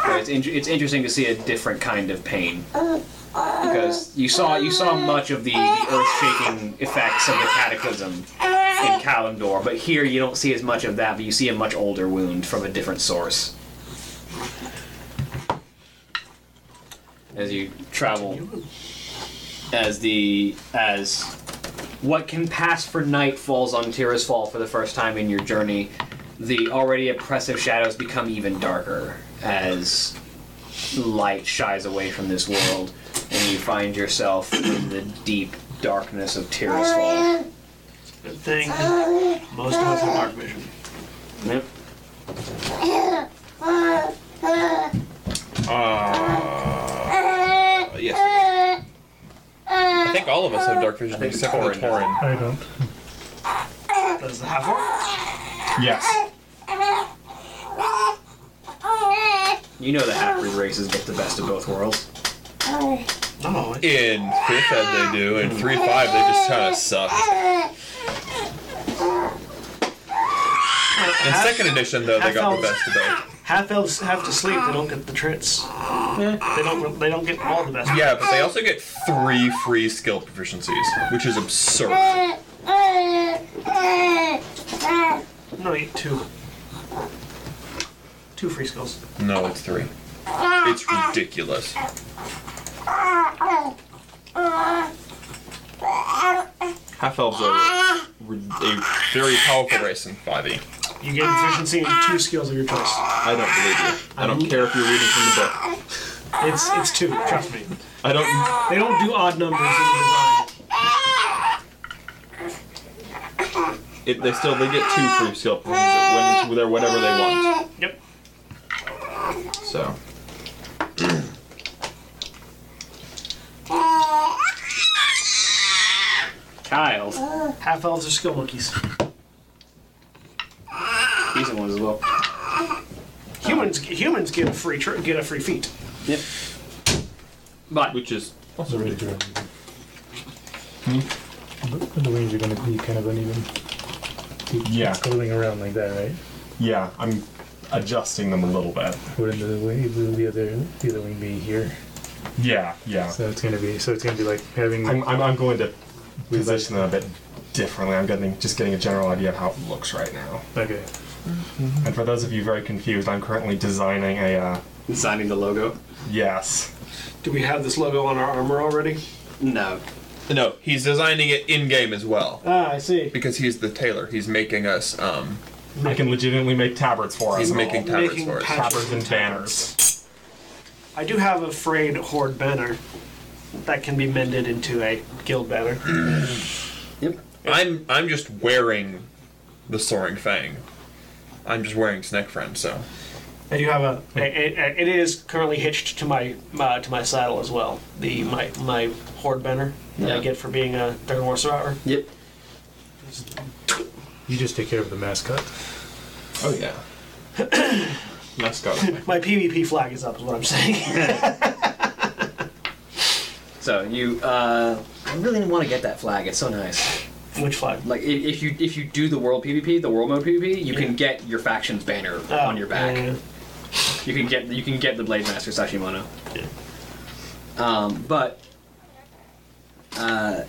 S1: But it's, in- it's interesting to see a different kind of pain because you saw you saw much of the, the earth-shaking effects of the cataclysm in Kalimdor, but here you don't see as much of that, but you see a much older wound from a different source. As you travel, as the as what can pass for night falls on Tirisfall for the first time in your journey, the already oppressive shadows become even darker as light shies away from this world, and you find yourself in the deep darkness of Tirisfall.
S3: Good thing most of us have dark vision.
S1: Yep.
S2: Uh, yes. I think all of us have dark vision except for Tauren
S6: I don't.
S3: Does the half orc?
S5: Yes.
S1: You know the half-breed races get the best of both worlds.
S3: No,
S2: In fifth ed they do, in three five they just kind of suck. In
S3: half,
S2: second edition though they got the best of both.
S3: half elves have to sleep. They don't get the trits. They don't. They don't get all the best.
S2: Yeah, but they also get three free skill proficiencies, which is absurd.
S3: No, you get two. Two free skills.
S2: No, it's three. It's ridiculous. Ah, ah, ah. Half elves are a very powerful race in 5e.
S3: You get proficiency in two skills of your choice.
S2: I don't believe you. I don't um, care if you're reading from the book.
S3: It's it's two. Trust me.
S2: I don't.
S3: They don't do odd numbers in the design.
S2: It, they still they get two free skill points when they're whatever they want.
S3: Yep.
S2: So
S1: Kyle,
S3: Half elves are skill monkeys.
S2: he
S1: ones as well.
S3: Humans humans get a free tr- get a free feat.
S1: Yep. But
S2: Which is
S6: Also ready to run. But the wings are going to be kind of uneven. Keep
S5: Yeah.
S6: Curling around like that, right?
S5: Yeah, I'm adjusting them a little bit.
S6: Wouldn't the wing, will the other the other wing be here?
S5: Yeah, yeah.
S6: So it's gonna be so it's gonna be like having
S5: I'm, I'm, I'm going to position them a bit differently. I'm getting just getting a general idea of how it looks right now.
S6: okay.
S5: And for those of you very confused, I'm currently designing a uh,
S1: designing the logo.
S5: yes.
S3: Do we have this logo on our armor already?
S1: No.
S2: no. He's designing it in game as well
S3: Ah, I see.
S2: because he's the tailor. He's making us. Um,
S5: I can legitimately make tabards for us.
S2: he's
S5: us.
S2: making tabards
S3: Making
S2: for us.
S3: patches
S5: Tabards and banners.
S3: I do have a frayed horde banner that can be mended into a guild banner.
S1: Yep.
S2: I'm I'm just wearing the soaring fang. I'm just wearing Snack Friend, so
S3: I do have a. a- a- a- it is currently hitched to my uh, to my saddle as well. The my my horde banner that I
S1: Yeah.
S3: get for being a Dragon War survivor.
S1: Yep.
S6: You just take care of the mascot.
S5: Oh yeah. Mascot.
S3: My PvP flag is up, is what I'm saying.
S1: So you, uh, I really want to get that flag. It's so nice.
S3: Which flag?
S1: Like if, if you if you do the world PvP, the world mode PvP, you can get your faction's banner
S3: Oh,
S1: on your back.
S3: yeah.
S1: You can get you can get the Blade Master Sashimono.
S3: Yeah.
S1: Um, but uh,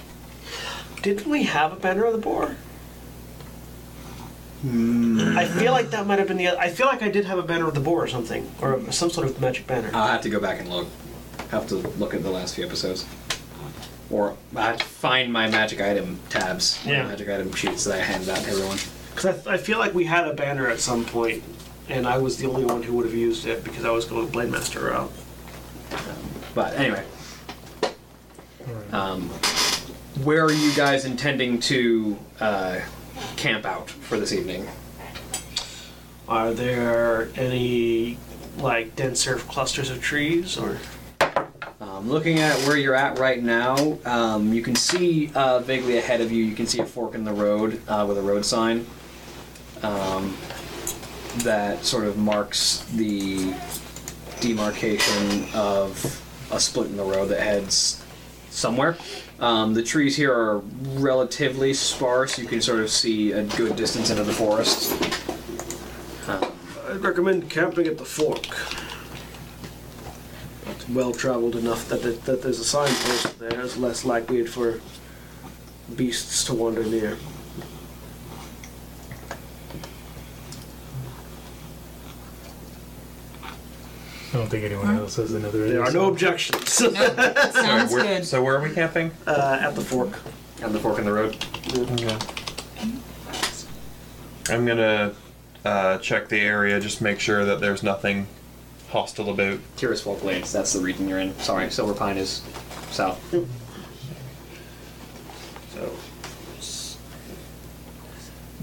S3: Didn't we have a banner of the boar? I feel like that might have been the. Other, I feel like I did have a banner of the boar or something, or some sort of magic banner.
S1: I'll have to go back and look. Have to look at the last few episodes, or I have to find my magic item tabs, my
S3: Yeah.
S1: magic item sheets that I handed out to everyone.
S3: Because I, I feel like we had a banner at some point, and I was the only one who would have used it because I was going Blade Master route.
S1: But anyway, um, where are you guys intending to uh, camp out for this evening?
S3: Are there any like denser clusters of trees or?
S1: Um, looking at where you're at right now, um, you can see uh, vaguely ahead of you. You can see a fork in the road uh, with a road sign um, that sort of marks the demarcation of a split in the road that heads somewhere. Um, the trees here are relatively sparse. You can sort of see a good distance into the forest.
S3: I'd recommend camping at the fork. It's well traveled enough that, it, that there's a signpost there. It's less likely for beasts to wander near.
S6: I don't think anyone else has another.
S3: There are no
S6: so-
S3: objections
S4: Sounds
S2: where,
S4: good.
S2: So where are we camping?
S3: uh, at the fork.
S1: And the fork in the road.
S2: Okay. I'm gonna uh, check the area, just make sure that there's nothing hostile about.
S1: Tirisfall Glades, that's the region you're in. Sorry, Silverpine is south.
S3: So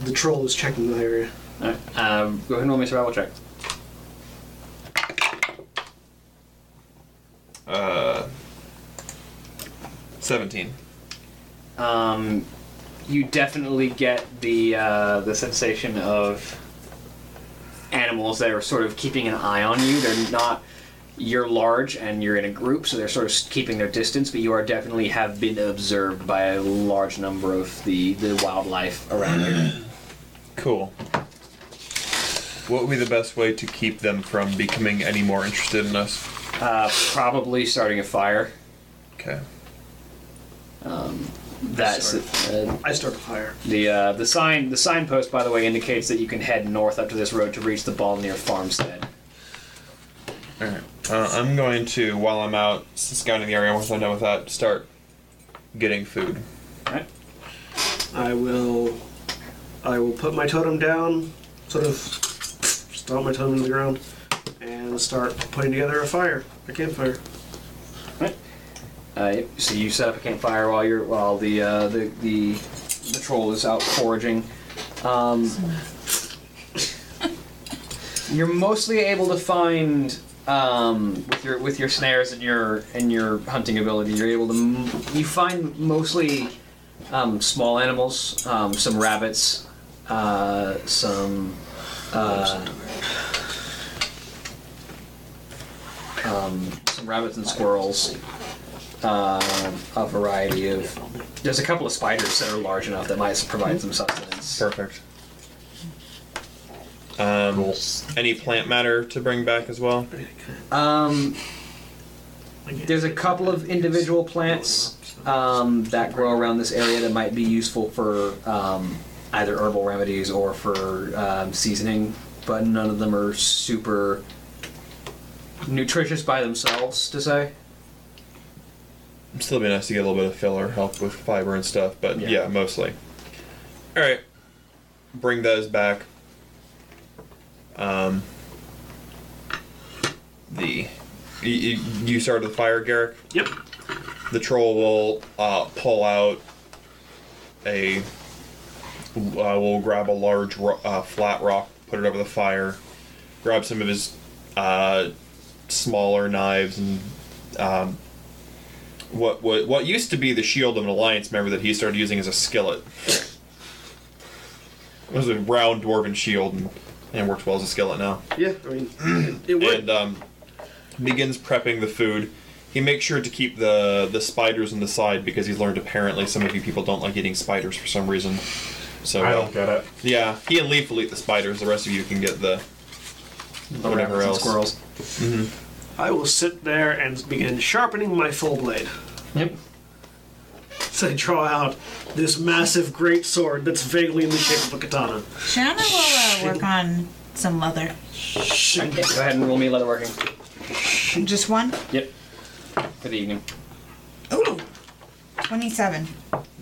S3: the troll is checking the area.
S1: Alright, um, go ahead and roll me a survival check.
S2: Uh, 17.
S1: Um, you definitely get the uh, the sensation of animals that are sort of keeping an eye on you. They're not. You're large and you're in a group, so they're sort of keeping their distance. But you are definitely have been observed by a large number of the the wildlife around here.
S2: Cool. What would be the best way to keep them from becoming any more interested in us?
S1: Uh, probably starting a fire.
S2: Okay.
S1: That's uh,
S3: I start a fire.
S1: the uh, the sign. The signpost, by the way, indicates that you can head north up to this road to reach the Balnir Farmstead.
S2: Alright. Uh, I'm going to, while I'm out scouting the area, once I'm done with that, start getting food.
S1: Alright.
S3: I will. I will put my totem down, sort of stomp my totem into the ground, and start putting together a fire, a campfire.
S1: Uh, so you set up a campfire while you're while the uh, the, the the troll is out foraging. Um, you're mostly able to find um, with your with your snares and your and your hunting ability. You're able to m- you find mostly um, small animals, um, some rabbits, uh, some uh, um, some rabbits and squirrels, uh, a variety of. There's a couple of spiders that are large enough that might provide some sustenance.
S2: Perfect. Um, any plant matter to bring back as well?
S1: Um, there's a couple of individual plants um, that grow around this area that might be useful for um, either herbal remedies or for um, seasoning, but none of them are super nutritious by themselves, to say.
S2: Still be nice to get a little bit of filler, help with fiber and stuff, but
S1: Yeah.
S2: yeah, mostly. All right, bring those back. Um, the you, you started the fire, Garruk.
S3: Yep.
S2: The troll will uh, pull out a. Uh, will grab a large ro- uh, flat rock, put it over the fire, grab some of his uh, smaller knives and um, what, what what used to be the shield of an alliance member that he started using as a skillet. It was a round dwarven shield and, and works well as a skillet now
S3: Yeah, I mean, it would.
S2: and um, begins prepping the food. He makes sure to keep the the spiders on the side because he's learned apparently some of you people don't like eating spiders for some reason. So
S5: I
S2: uh,
S5: don't get it.
S2: yeah, he and Leaf will eat the spiders. The rest of you can get the
S1: The
S2: whatever
S1: rabbits and
S2: else.
S1: squirrels.
S3: I will sit there and begin sharpening my full blade.
S1: Yep.
S3: So I draw out this massive great sword that's vaguely in the shape of a katana.
S4: Sheona will uh, work on some leather.
S1: Go ahead and roll me leatherworking.
S4: Just one?
S1: Yep. For the evening.
S4: Ooh. 27.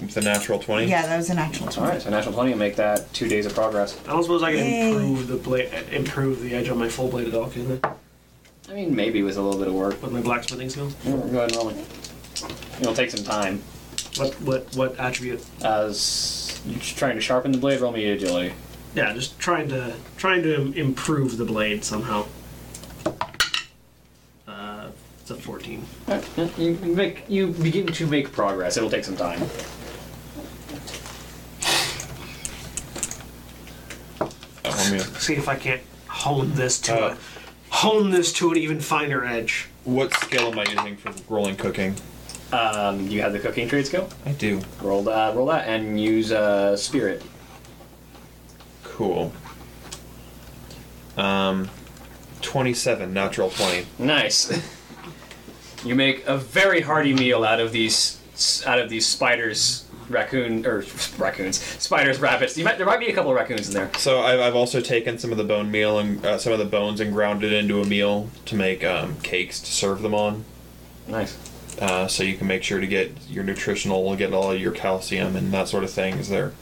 S2: It's a natural twenty.
S4: Yeah, that was a natural 20.
S1: All right, so natural twenty will make that two days of progress.
S3: I don't suppose I can
S4: Yay.
S3: improve the blade, improve the edge on my full blade at all, can I?
S1: I mean, maybe with a little bit of work.
S3: With my blacksmithing skills.
S1: Yeah, Go ahead and roll me. It'll take some time.
S3: What what what attribute?
S1: As you're trying to sharpen the blade, roll me agility.
S3: Yeah, just trying to trying to improve the blade somehow. Uh, it's a fourteen.
S1: Alright, yeah, You you make you begin to make progress. It'll take some time.
S2: Oh, let me-
S3: See if I can't hone this to
S2: Uh,
S3: a hone this to an even finer edge.
S2: what skill am I using for rolling cooking?
S1: Um, you have the cooking trade skill.
S2: I do.
S1: Roll that. Roll that, and use uh, spirit.
S2: Cool. Um, twenty-seven natural twenty.
S1: Nice. you make a very hearty meal out of these out of these spiders, raccoon or raccoons, spiders, rabbits. You might, there might be a couple of raccoons in there.
S2: So I've, I've also taken some of the bone meal and uh, some of the bones and ground it into a meal to make um, cakes to serve them on.
S1: Nice.
S2: Uh, so you can make sure to get your nutritional, get all your calcium and that sort of things. They're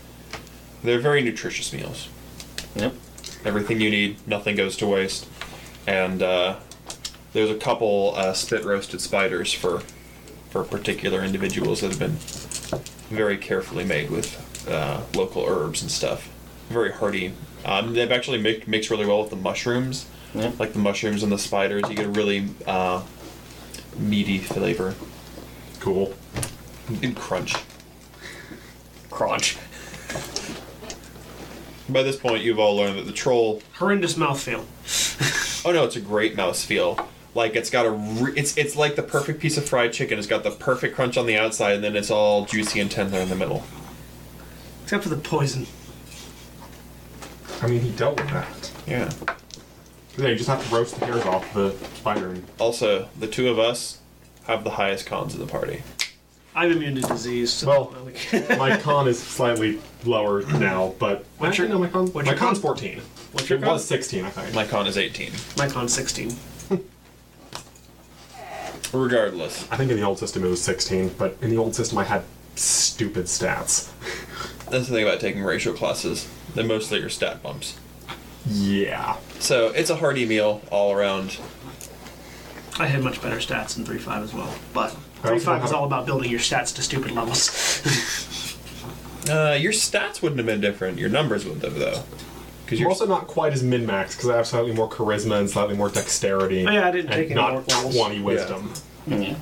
S2: they're very nutritious meals.
S1: Yep.
S2: Everything you need, nothing goes to waste. And uh, there's a couple uh, spit roasted spiders for for particular individuals that have been very carefully made with uh, local herbs and stuff. Very hearty. Um, they've actually make, mixed really well with the mushrooms,
S1: Yeah.
S2: like the mushrooms and the spiders. You get a really uh, meaty flavor
S5: Cool.
S2: and crunch.
S1: Crunch.
S2: By this point, you've all learned that the troll
S3: Horrendous mouthfeel.
S2: Oh no, it's a great mouthfeel. Like it's got a, re- it's it's like the perfect piece of fried chicken. It's got the perfect crunch on the outside, and then it's all juicy and tender in the middle.
S3: Except for the poison.
S5: I mean, he dealt with that.
S2: Yeah.
S5: Yeah, you just have to roast the hairs off the spider. and-
S2: Also, the two of us have the highest cons in the party.
S3: I'm immune to disease. So
S5: Well- My con is slightly lower now, but
S3: What's your-
S5: no, my con.
S3: what's
S5: my
S3: your
S5: con's
S3: con?
S5: 14.
S3: What's your
S5: it
S3: con?
S5: was 16, I think.
S2: My con is 18.
S3: my con's 16.
S2: Regardless,
S5: I think in the old system it was 16, but in the old system I had stupid stats.
S2: that's the thing about taking ratio classes. They're mostly your stat bumps.
S5: Yeah.
S2: So it's a hearty meal all around.
S3: I had much better stats than 3.5 as well. But
S5: I also
S3: 3.5 is
S5: have-
S3: all about building your stats to stupid levels.
S2: Uh, your stats wouldn't have been different. Your numbers would have though, because
S5: I'm
S2: you're
S5: also not quite as min max because I have slightly more charisma and slightly more dexterity.
S3: Oh, yeah, I didn't
S5: and
S3: take any
S5: not
S3: more levels.
S5: 20 wisdom.
S1: Yeah.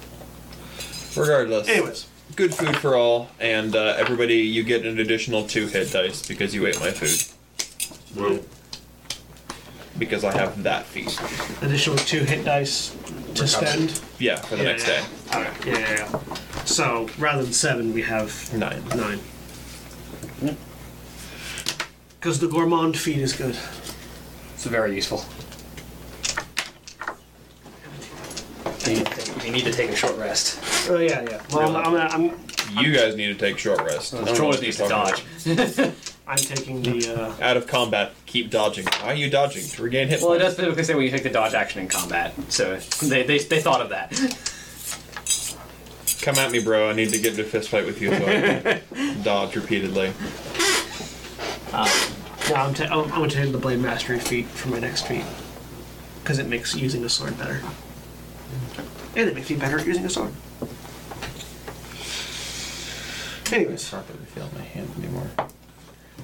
S2: regardless.
S3: Anyways,
S2: good food for all, and uh, everybody you get an additional two hit dice because you ate my food.
S5: Well,
S2: because I have that feat.
S3: Additional two hit dice to spend.
S2: Yeah, for the
S3: Yeah,
S2: next
S3: yeah.
S2: day.
S3: Alright, yeah, yeah, yeah. So rather than seven, we have
S2: Nine.
S3: nine. Because the gourmand feed is good.
S1: It's very useful. You need, to take, need to take a short rest.
S3: Oh yeah, yeah. Well, I'm, I'm, I'm,
S2: You guys need to take short rest. I don't know
S1: Troll
S2: what
S1: needs to dodge.
S3: I'm taking the. Uh,
S2: Out of combat, keep dodging. Why are you dodging? To regain hit
S1: Well, it
S2: points.
S1: does specifically say when you take the dodge action in combat, so they, they, they thought of that.
S2: Come at me, bro. I need to get into a fist fight with you so I can dodge repeatedly.
S3: No, I'm, ta- I'm, I'm gonna take the blade mastery feat for my next feat because it makes using a sword better, and it makes me better at using a sword. Anyways,
S2: not really feel my hand anymore.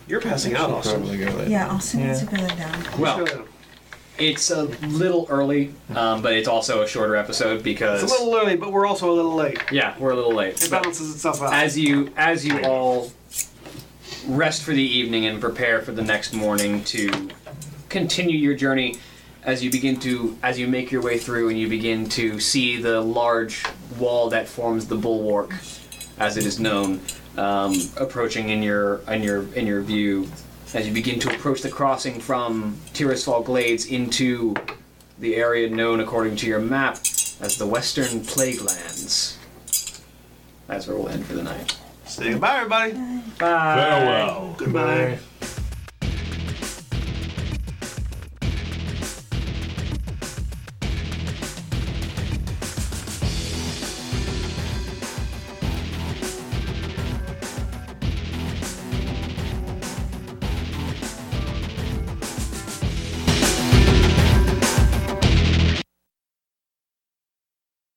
S3: you're passing out, also.
S2: Probably go later.
S4: Yeah, Austin needs to go lay down.
S1: Well, it's a little early, um, but it's also a shorter episode because
S3: It's a little early, but we're also a little late.
S1: yeah, we're a little late.
S3: It
S1: But
S3: balances itself out.
S1: as you as you all rest for the evening and prepare for the next morning to continue your journey as you begin to as you make your way through and you begin to see the large wall that forms the bulwark as it is known um, approaching in your in your in your view as you begin to approach the crossing from Tirisfal Glades into the area known according to your map as the Western Plaguelands. That's where we'll end for the night.
S3: Say goodbye, everybody.
S1: Bye.
S5: Farewell.
S3: Goodbye.